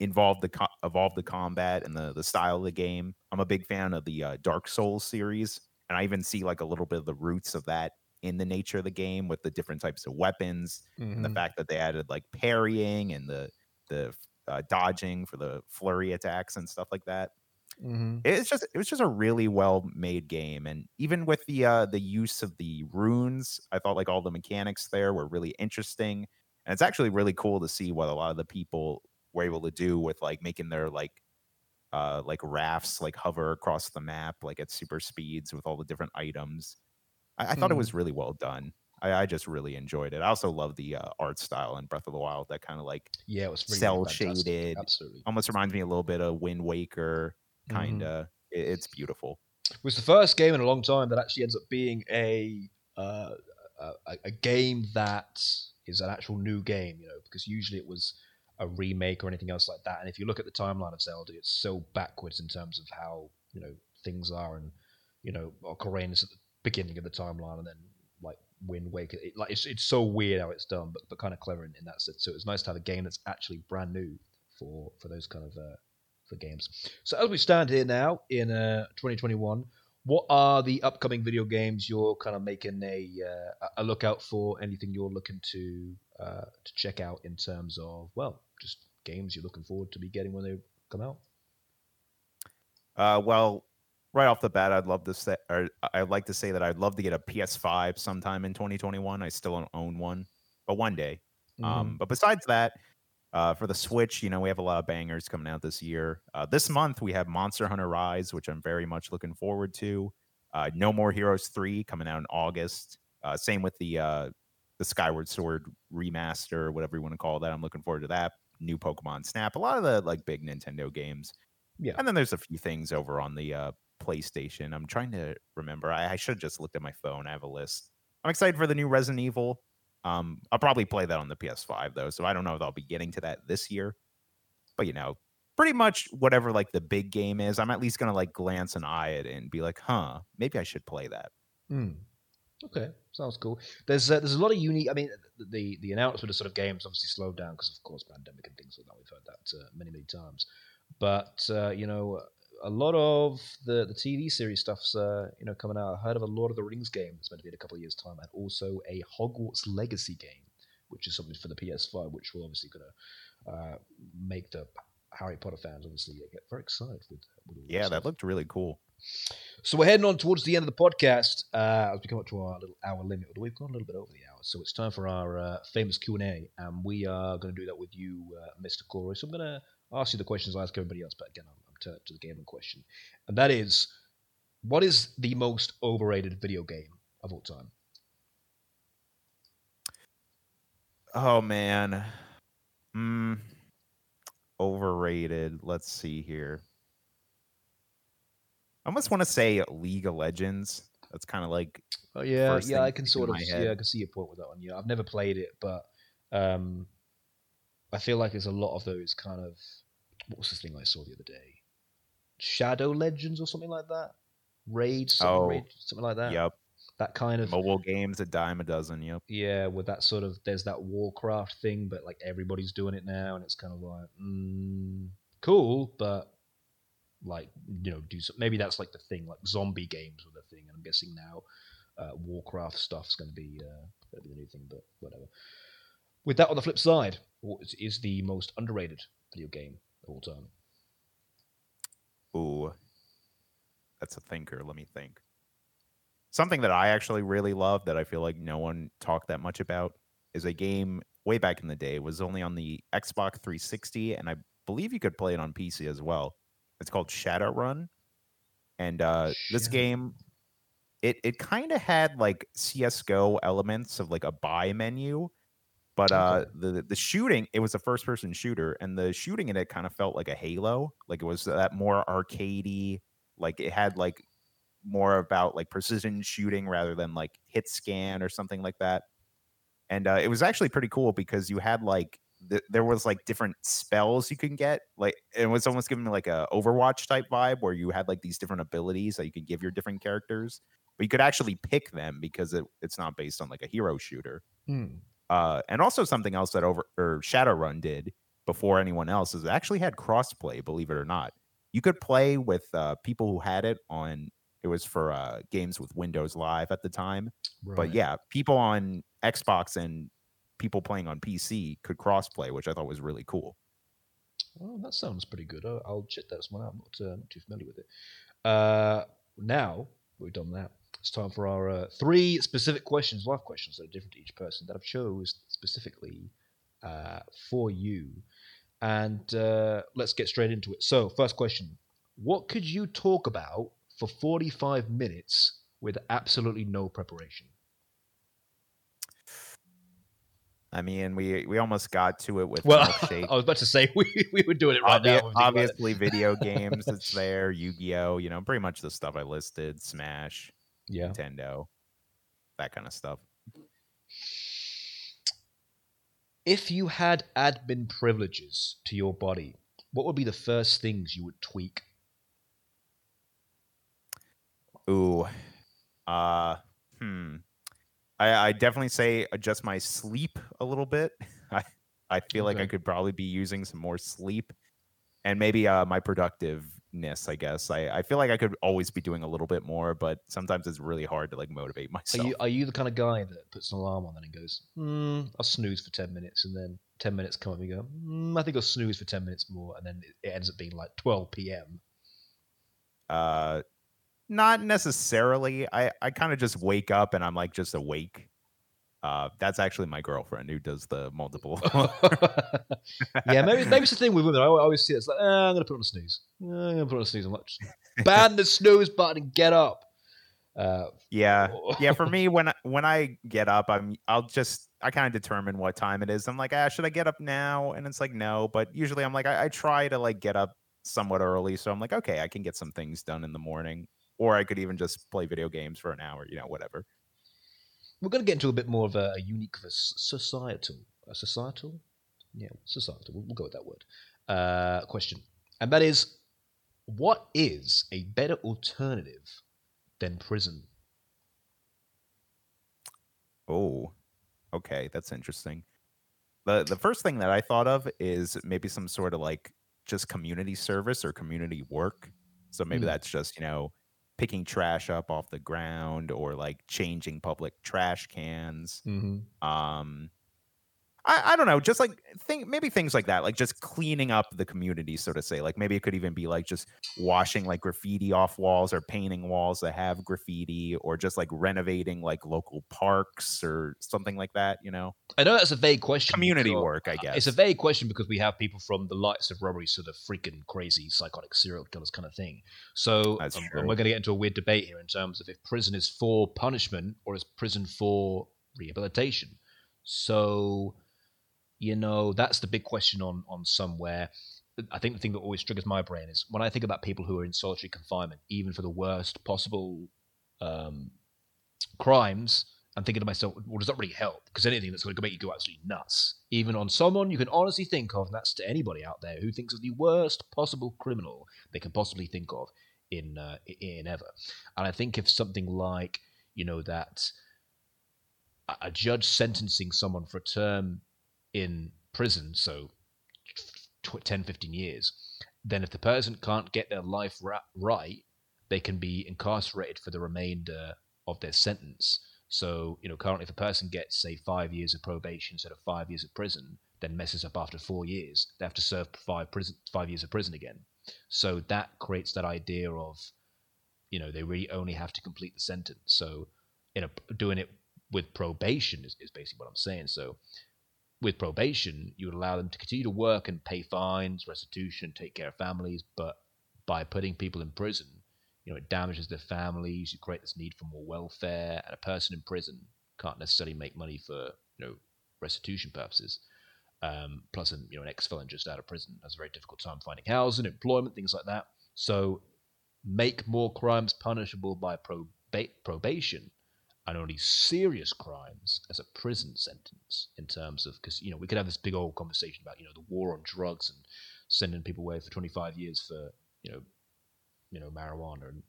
involved the co- evolved the combat and the the style of the game. I'm a big fan of the uh, Dark Souls series, and I even see like a little bit of the roots of that in the nature of the game with the different types of weapons and the Mhm. fact that they added like parrying and the the uh, dodging for the flurry attacks and stuff like that. Mhm. It's just it was just a really well made game, and even with the uh, the use of the runes, I thought like all the mechanics there were really interesting, and it's actually really cool to see what a lot of the people were able to do with like making their like uh like rafts like hover across the map like at super speeds with all the different items. I, I thought it was really well done. I, I just really enjoyed it. I also love the uh, art style in Breath of the Wild. That kind of like Yeah, it was cell shaded. Absolutely. almost reminds me a little bit of Wind Waker. Mhm. Kind of. It's beautiful. It was the first game in a long time that actually ends up being a uh, a, a- a game that is an actual new game. You know, because usually it was a remake or anything else like that. And if you look at the timeline of Zelda, it's so backwards in terms of how you know things are, and you know, Ocarina is at the beginning of the timeline, and then like Wind Waker. It, like it's it's so weird how it's done, but but kind of clever in, in that sense. So it's nice to have a game that's actually brand new for for those kind of uh, for games. So as we stand here now in uh, 2021, what are the upcoming video games you're kind of making a uh, a look out for? Anything you're looking to uh, to check out in terms of well, just games you're looking forward to be getting when they come out? Uh, well, right off the bat, I'd love to say, or I'd like to say that I'd love to get a PS5 sometime in 2021. I still don't own one, but one day. Mm-hmm. Um, but besides that, uh, for the Switch, you know, we have a lot of bangers coming out this year. Uh, this month, we have Monster Hunter Rise, which I'm very much looking forward to. Uh, no More Heroes 3 coming out in August. Uh, same with the uh, the Skyward Sword remaster, whatever you want to call that. I'm looking forward to that. New Pokemon Snap, a lot of the like big Nintendo games. Yeah. And then there's a few things over on the uh, PlayStation. I'm trying to remember. I, I should have just looked at my phone. I have a list. I'm excited for the new Resident Evil. Um, I'll probably play that on the PS5 though, so I don't know if I'll be getting to that this year. But you know, pretty much whatever like the big game is, I'm at least gonna like glance and eye at it and be like, huh, maybe I should play that. Mm. Okay, sounds cool. There's uh, there's a lot of unique. I mean, the the announcement of sort of games obviously slowed down because of course pandemic and things like that. We've heard that uh, many many times. But uh, you know, a lot of the the TV series stuff's uh, you know coming out. I heard of a Lord of the Rings game that's meant to be in a couple of years time, and also a Hogwarts Legacy game, which is something for the PS5, which will obviously gonna uh, make the Harry Potter fans obviously get very excited with. with Yeah, that looked really cool. So we're heading on towards the end of the podcast uh, as we come up to our little hour limit. Although we've gone a little bit over the hour, so it's time for our uh, famous Q and A, and we are going to do that with you, uh, Mr. Corey. So I'm going to ask you the questions I ask everybody else, but again, I'm to, to the in question, and that is, what is the most overrated video game of all time? Oh man. Mm, overrated. Let's see here. I almost want to say League of Legends. That's kind of like Oh yeah, yeah, I can sort of yeah. I can see your point with that one. Yeah, I've never played it, but um, I feel like there's a lot of those kind of what was the thing I saw the other day? Shadow Legends or something like that. Raid, something, Oh, Raid, something like that. yep, That kind of mobile games a dime a dozen. Yep. yeah, with that sort of there's that Warcraft thing, but like everybody's doing it now, and it's kind of like mm, cool, but like you know, do some, maybe that's like the thing, like zombie games were the thing, and I'm guessing now uh, Warcraft stuff's going to be uh, going to be the new thing, but whatever. With that on the flip side, what is, is the most underrated video game of all time? Ooh, that's a thinker. Let me think. Something that I actually really love that I feel like no one talked that much about is a game way back in the day. It was only on the Xbox 360, and I believe you could play it on PC as well. It's called Shadowrun, and uh, this game, it it kind of had like CS:GO elements of like a buy menu, but uh, the the shooting it was a first person shooter, and the shooting in it kind of felt like a Halo, like it was that more arcadey, like it had like more about like precision shooting rather than like hit scan or something like that. and uh, it was actually pretty cool because you had like th- there was like different spells you can get. Like it was almost giving me like a Overwatch type vibe where you had like these different abilities that you could give your different characters, but you could actually pick them because it, it's not based on like a hero shooter. Hmm. Uh, and also something else that over or Shadowrun did before anyone else is it actually had crossplay. Believe it or not, you could play with uh, people who had it on. It was for uh, games with Windows Live at the time, but yeah, people on Xbox and people playing on PC could crossplay, which I thought was really cool. Oh, that sounds pretty good. I'll, I'll check that one out. I'm not, uh, not too familiar with it. Uh, now we've done that. It's time for our uh, three specific questions, life questions that are different to each person that I've chose specifically uh, for you. And uh, let's get straight into it. So, first question: What could you talk about for 45 minutes with absolutely no preparation? I mean, we we almost got to it with Well, milkshake. I was about to say we, we were doing it right Obvi- now. when we think about it. obviously, video games. It's there. Yu-Gi-Oh. You know, pretty much the stuff I listed. Smash, yeah. Nintendo, that kind of stuff. If you had admin privileges to your body, what would be the first things you would tweak? Ooh, uh, hmm. I, I definitely say adjust my sleep a little bit. I I feel like I could probably be using some more sleep, and maybe uh my productiveness. I guess I I feel like I could always be doing a little bit more, but sometimes it's really hard to like motivate Are myself. you are you the kind of guy that puts an alarm on and goes, hmm, I'll snooze for ten minutes, and then ten minutes come up and you go, hmm, I think I'll snooze for ten minutes more, and then it, it ends up being like twelve p.m. Uh, not necessarily. I I kind of just wake up and I'm like just awake. Uh, that's actually my girlfriend who does the multiple. yeah, maybe maybe it's the thing with women. I always see it. It's like, eh, I'm gonna put on a snooze. Eh, I'm gonna put on a snooze. I'm like, ban the snooze button and get up. Uh, yeah, yeah. For me, when I, when I get up, I'm I'll just I kind of determine what time it is. I'm like, ah, should I get up now? And it's like no, but usually I'm like I, I try to like get up somewhat early, so I'm like, okay, I can get some things done in the morning, or I could even just play video games for an hour, you know, whatever. We're going to get into a bit more of a, a unique of a societal, a societal, yeah, societal. We'll, we'll go with that word. Uh, question, and that is, what is a better alternative than prison? Oh, okay, that's interesting. the The first thing that I thought of is maybe some sort of like just community service or community work. So maybe Hmm. that's just you know picking trash up off the ground or like changing public trash cans. Mm-hmm. Um, I, I don't know, just like think maybe things like that, like just cleaning up the community, so to say. Like maybe it could even be like just washing like graffiti off walls or painting walls that have graffiti, or just like renovating like local parks or something like that. You know, I know that's a vague question. community work, I guess. It's a vague question because we have people from the likes of robbery to the freaking crazy psychotic serial killers kind of thing. So um, we're going to get into a weird debate here in terms of if prison is for punishment or is prison for rehabilitation. So, you know, that's the big question on on somewhere. I think the thing that always triggers my brain is when I think about people who are in solitary confinement, even for the worst possible um, crimes, I'm thinking to myself, well, does that really help? Because anything that's going to make you go absolutely nuts, even on someone you can honestly think of, and that's to anybody out there who thinks of the worst possible criminal they can possibly think of in uh, in ever. And I think if something like you know that a- a judge sentencing someone for a term in prison, so tw- 10, 15 years, then if the person can't get their life ra- right, they can be incarcerated for the remainder of their sentence. So, you know, currently, if a person gets, say, five years of probation instead of five years of prison, then messes up after four years, they have to serve five prison, five years of prison again. So that creates that idea of, you know, they really only have to complete the sentence. So, you know, doing it with probation is, is basically what I'm saying. So, with probation, you would allow them to continue to work and pay fines, restitution, take care of families, but by putting people in prison, you know, it damages their families. You create this need for more welfare, and a person in prison can't necessarily make money for you know restitution purposes. Um, plus, an, you know, an ex-felon just out of prison has a very difficult time finding housing, employment, things like that. So, make more crimes punishable by proba- probation, and only serious crimes as a prison sentence in terms of because you know we could have this big old conversation about you know the war on drugs and sending people away for 25 years for you know you know marijuana and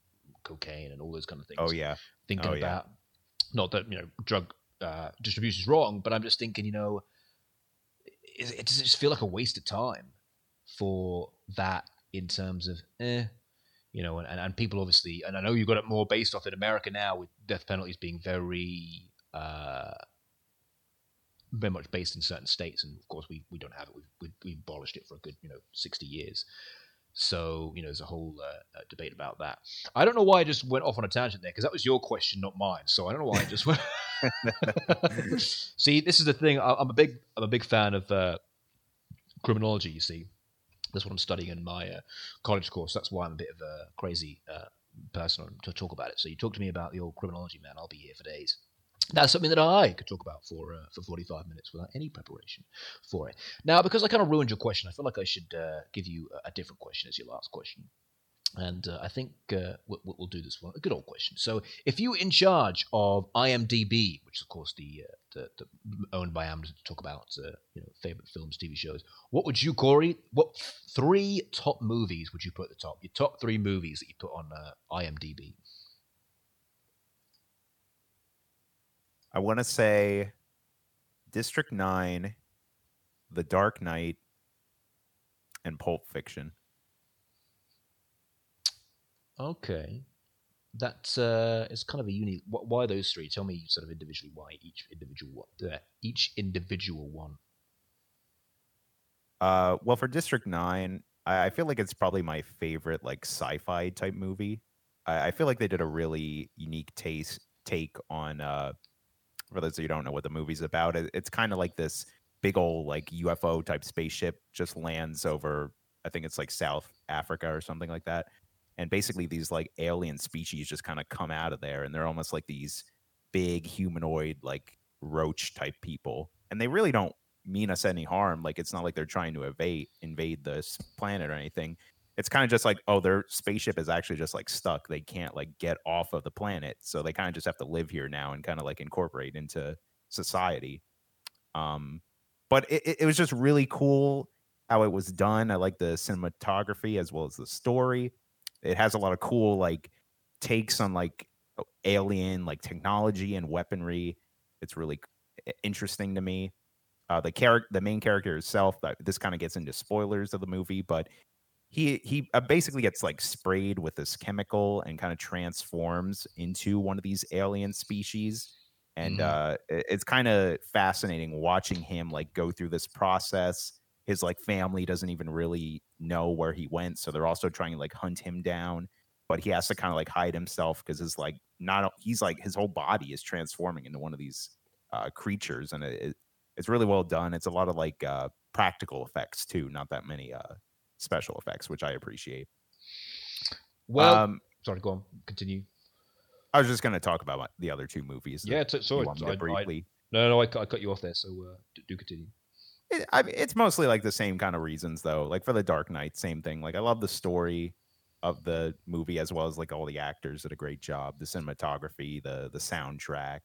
cocaine and all those kind of things. Oh yeah. thinking Oh, yeah. about not that you know drug uh, distribution is wrong, but I'm just thinking you know it, it does it just feel like a waste of time for that in terms of eh, you know, and, and people obviously, and I know you got it more based off in America now with death penalties being very, uh, very much based in certain states, and of course we, we don't have it. We've, we've, we've abolished it for a good you know sixty years. So you know, there's a whole uh, uh, debate about that. I don't know why I just went off on a tangent there because that was your question, not mine. So I don't know why I just went. see, this is the thing. I- I'm a big I'm a big fan of uh, criminology. You see, that's what I'm studying in my uh, college course. That's why I'm a bit of a crazy uh, person to talk about it. So you talk to me about the old criminology, man. I'll be here for days. That's something that I could talk about for uh, for 45 minutes without any preparation for it. Now, because I kind of ruined your question, I feel like I should uh, give you a- a different question as your last question. And uh, I think uh, we'll, we'll do this one. A good old question. So, if you were in charge of IMDb, which is of course the, uh, the, the owned by Amazon to talk about uh, you know favorite films, TV shows, what would you, Corey? What three top movies would you put at the top? Your top three movies that you put on uh, IMDb. I want to say District 9, The Dark Knight, and Pulp Fiction. Okay, that's uh, it's kind of a unique. wh- Why those three? Tell me sort of individually why each individual one. Uh, each individual one. Uh, well, for District 9, I, I feel like it's probably my favorite like sci-fi type movie. I, I feel like they did a really unique taste take on uh for those of you who don't know what the movie's about, it, it's kind of like this big old like UFO type spaceship just lands over I think it's like South Africa or something like that. And basically these like alien species just kind of come out of there and they're almost like these big humanoid like roach type people. And they really don't mean us any harm. Like it's not like they're trying to evade invade this planet or anything. It's kind of just like, oh, their spaceship is actually just like stuck. They can't like get off of the planet. So they kind of just have to live here now and kind of like incorporate into society. Um, but it, it- it was just really cool how it was done. I like the cinematography as well as the story. It has a lot of cool like takes on like alien like technology and weaponry. It's really interesting to me. Uh, the character, the main character itself. This kind of gets into spoilers of the movie, but he he uh, basically gets like sprayed with this chemical and kind of transforms into one of these alien species and Mhm. uh it- it's kind of fascinating watching him like go through this process his like family doesn't even really know where he went so they're also trying to like hunt him down but he has to kind of like hide himself because his like not he's like his whole body is transforming into one of these uh creatures and it, it, it's really well done it's a lot of like uh practical effects too not that many uh special effects which i appreciate Well, um sorry, go on, continue. i was just going to talk about my, the other two movies Yeah, sorry, I- I- no, no, I, I cut you off there, so uh, do continue. It, I mean, it's mostly like the same kind of reasons though. Like for the Dark Knight, same thing. Like I love the story of the movie as well as like all the actors did a great job. The cinematography, the the soundtrack.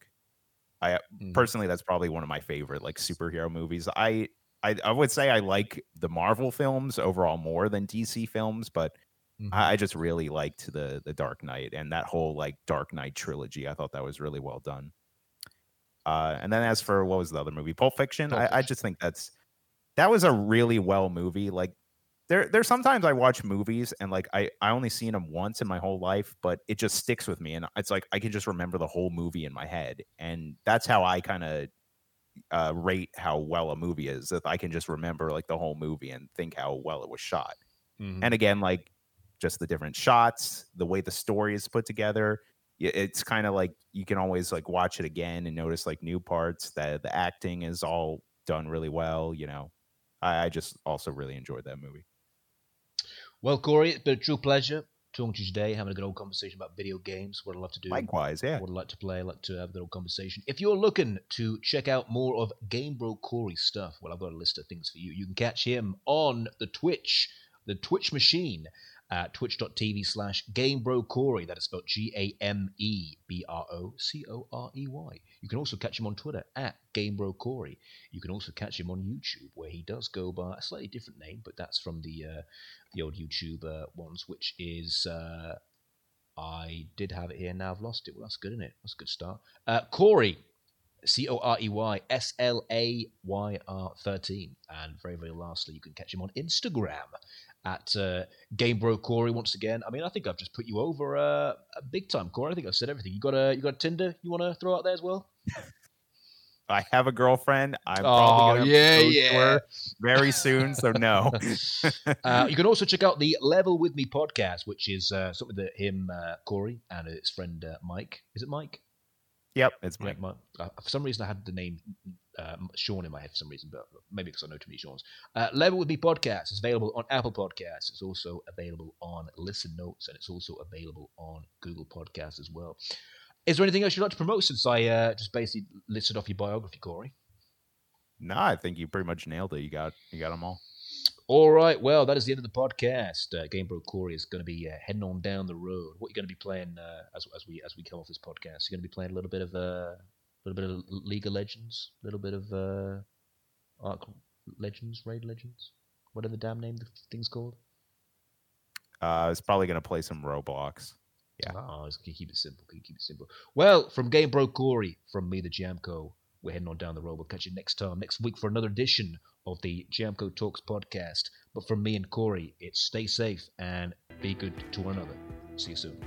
I Mhm. personally, that's probably one of my favorite like superhero movies. I I, I would say I like the Marvel films overall more than DC films, but Mhm. I, I just really liked the the Dark Knight and that whole like Dark Knight trilogy. I thought that was really well done. Uh, and then as for what was the other movie, Pulp Fiction, Pulp I, I just think that's that was a really well movie. Like there there's sometimes I watch movies and like I I only seen them once in my whole life, but it just sticks with me and it's like I can just remember the whole movie in my head, and that's how I kind of uh, rate how well a movie is. If I can just remember like the whole movie and think how well it was shot Mhm. and again like just the different shots the way the story is put together it's kind of like you can always like watch it again and notice like new parts that the acting is all done really well you know i, I just also really enjoyed that movie Well, Corey, it's been a true pleasure talking to you today, having a good old conversation about video games, what I love to do. likewise yeah What I like to play, I like to have a good old conversation. If you're looking to check out more of Game Bro Corey's stuff, well, I've got a list of things for you. You can catch him on the Twitch, the Twitch machine, at twitch.tv slash GameBroCorey. That is spelled G A M E B R O C O R E Y. You can also catch him on Twitter at GameBroCorey. You can also catch him on YouTube, where he does go by a slightly different name, but that's from the uh, the old YouTube uh, ones, which is. Uh, I did have it here, now I've lost it. Well, that's good, isn't it? That's a good start. Uh, Corey, C O R E Y S L A Y R 13. And very, very lastly, you can catch him on Instagram at uh, Game Bro Corey once again. I mean, I think I've just put you over uh, big time, Corey. I think I've said everything. You got a you got a Tinder you want to throw out there as well? I have a girlfriend. I'm Oh, probably gonna yeah, yeah. her very soon, so no. uh, you can also check out the Level With Me podcast, which is uh, something that him, uh, Corey, and his friend uh, Mike. Is it Mike? yep, it's Mike. Mike. Uh, for some reason, I had the name uh, Sean in my head for some reason, but maybe because I know too many Sean's. Uh, Level With Me podcast is available on Apple Podcasts. It's also available on Listen Notes, and it's also available on Google Podcasts as well. Is there anything else you'd like to promote since I uh, just basically listed off your biography, Corey? No, I think you pretty much nailed it. You got you got them all. All right, well, that is the end of the podcast. Uh, Game Bro Corey is going to be uh, heading on down the road. What are you going to be playing uh, as, as we as we come off this podcast? You're going to be playing a little bit of a uh, little bit of League of Legends, a little bit of uh, Arc Legends, Raid Legends, whatever the damn name the thing's called. Uh, I was probably gonna play some Roblox. Yeah. Oh, just keep it simple. Keep keep it simple. Well, from Game Bro Corey, from me, the Jamco, we're heading on down the road. We'll catch you next time, next week for another edition of the Jamco Talks podcast. But from me and Corey, it's stay safe and be good to one another. See you soon.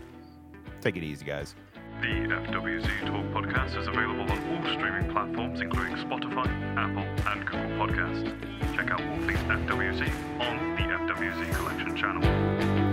Take it easy, guys. The FWZ Talk podcast is available on all streaming platforms, including Spotify, Apple, and Google Podcasts. Check out all things FWZ on the FWZ Collection channel.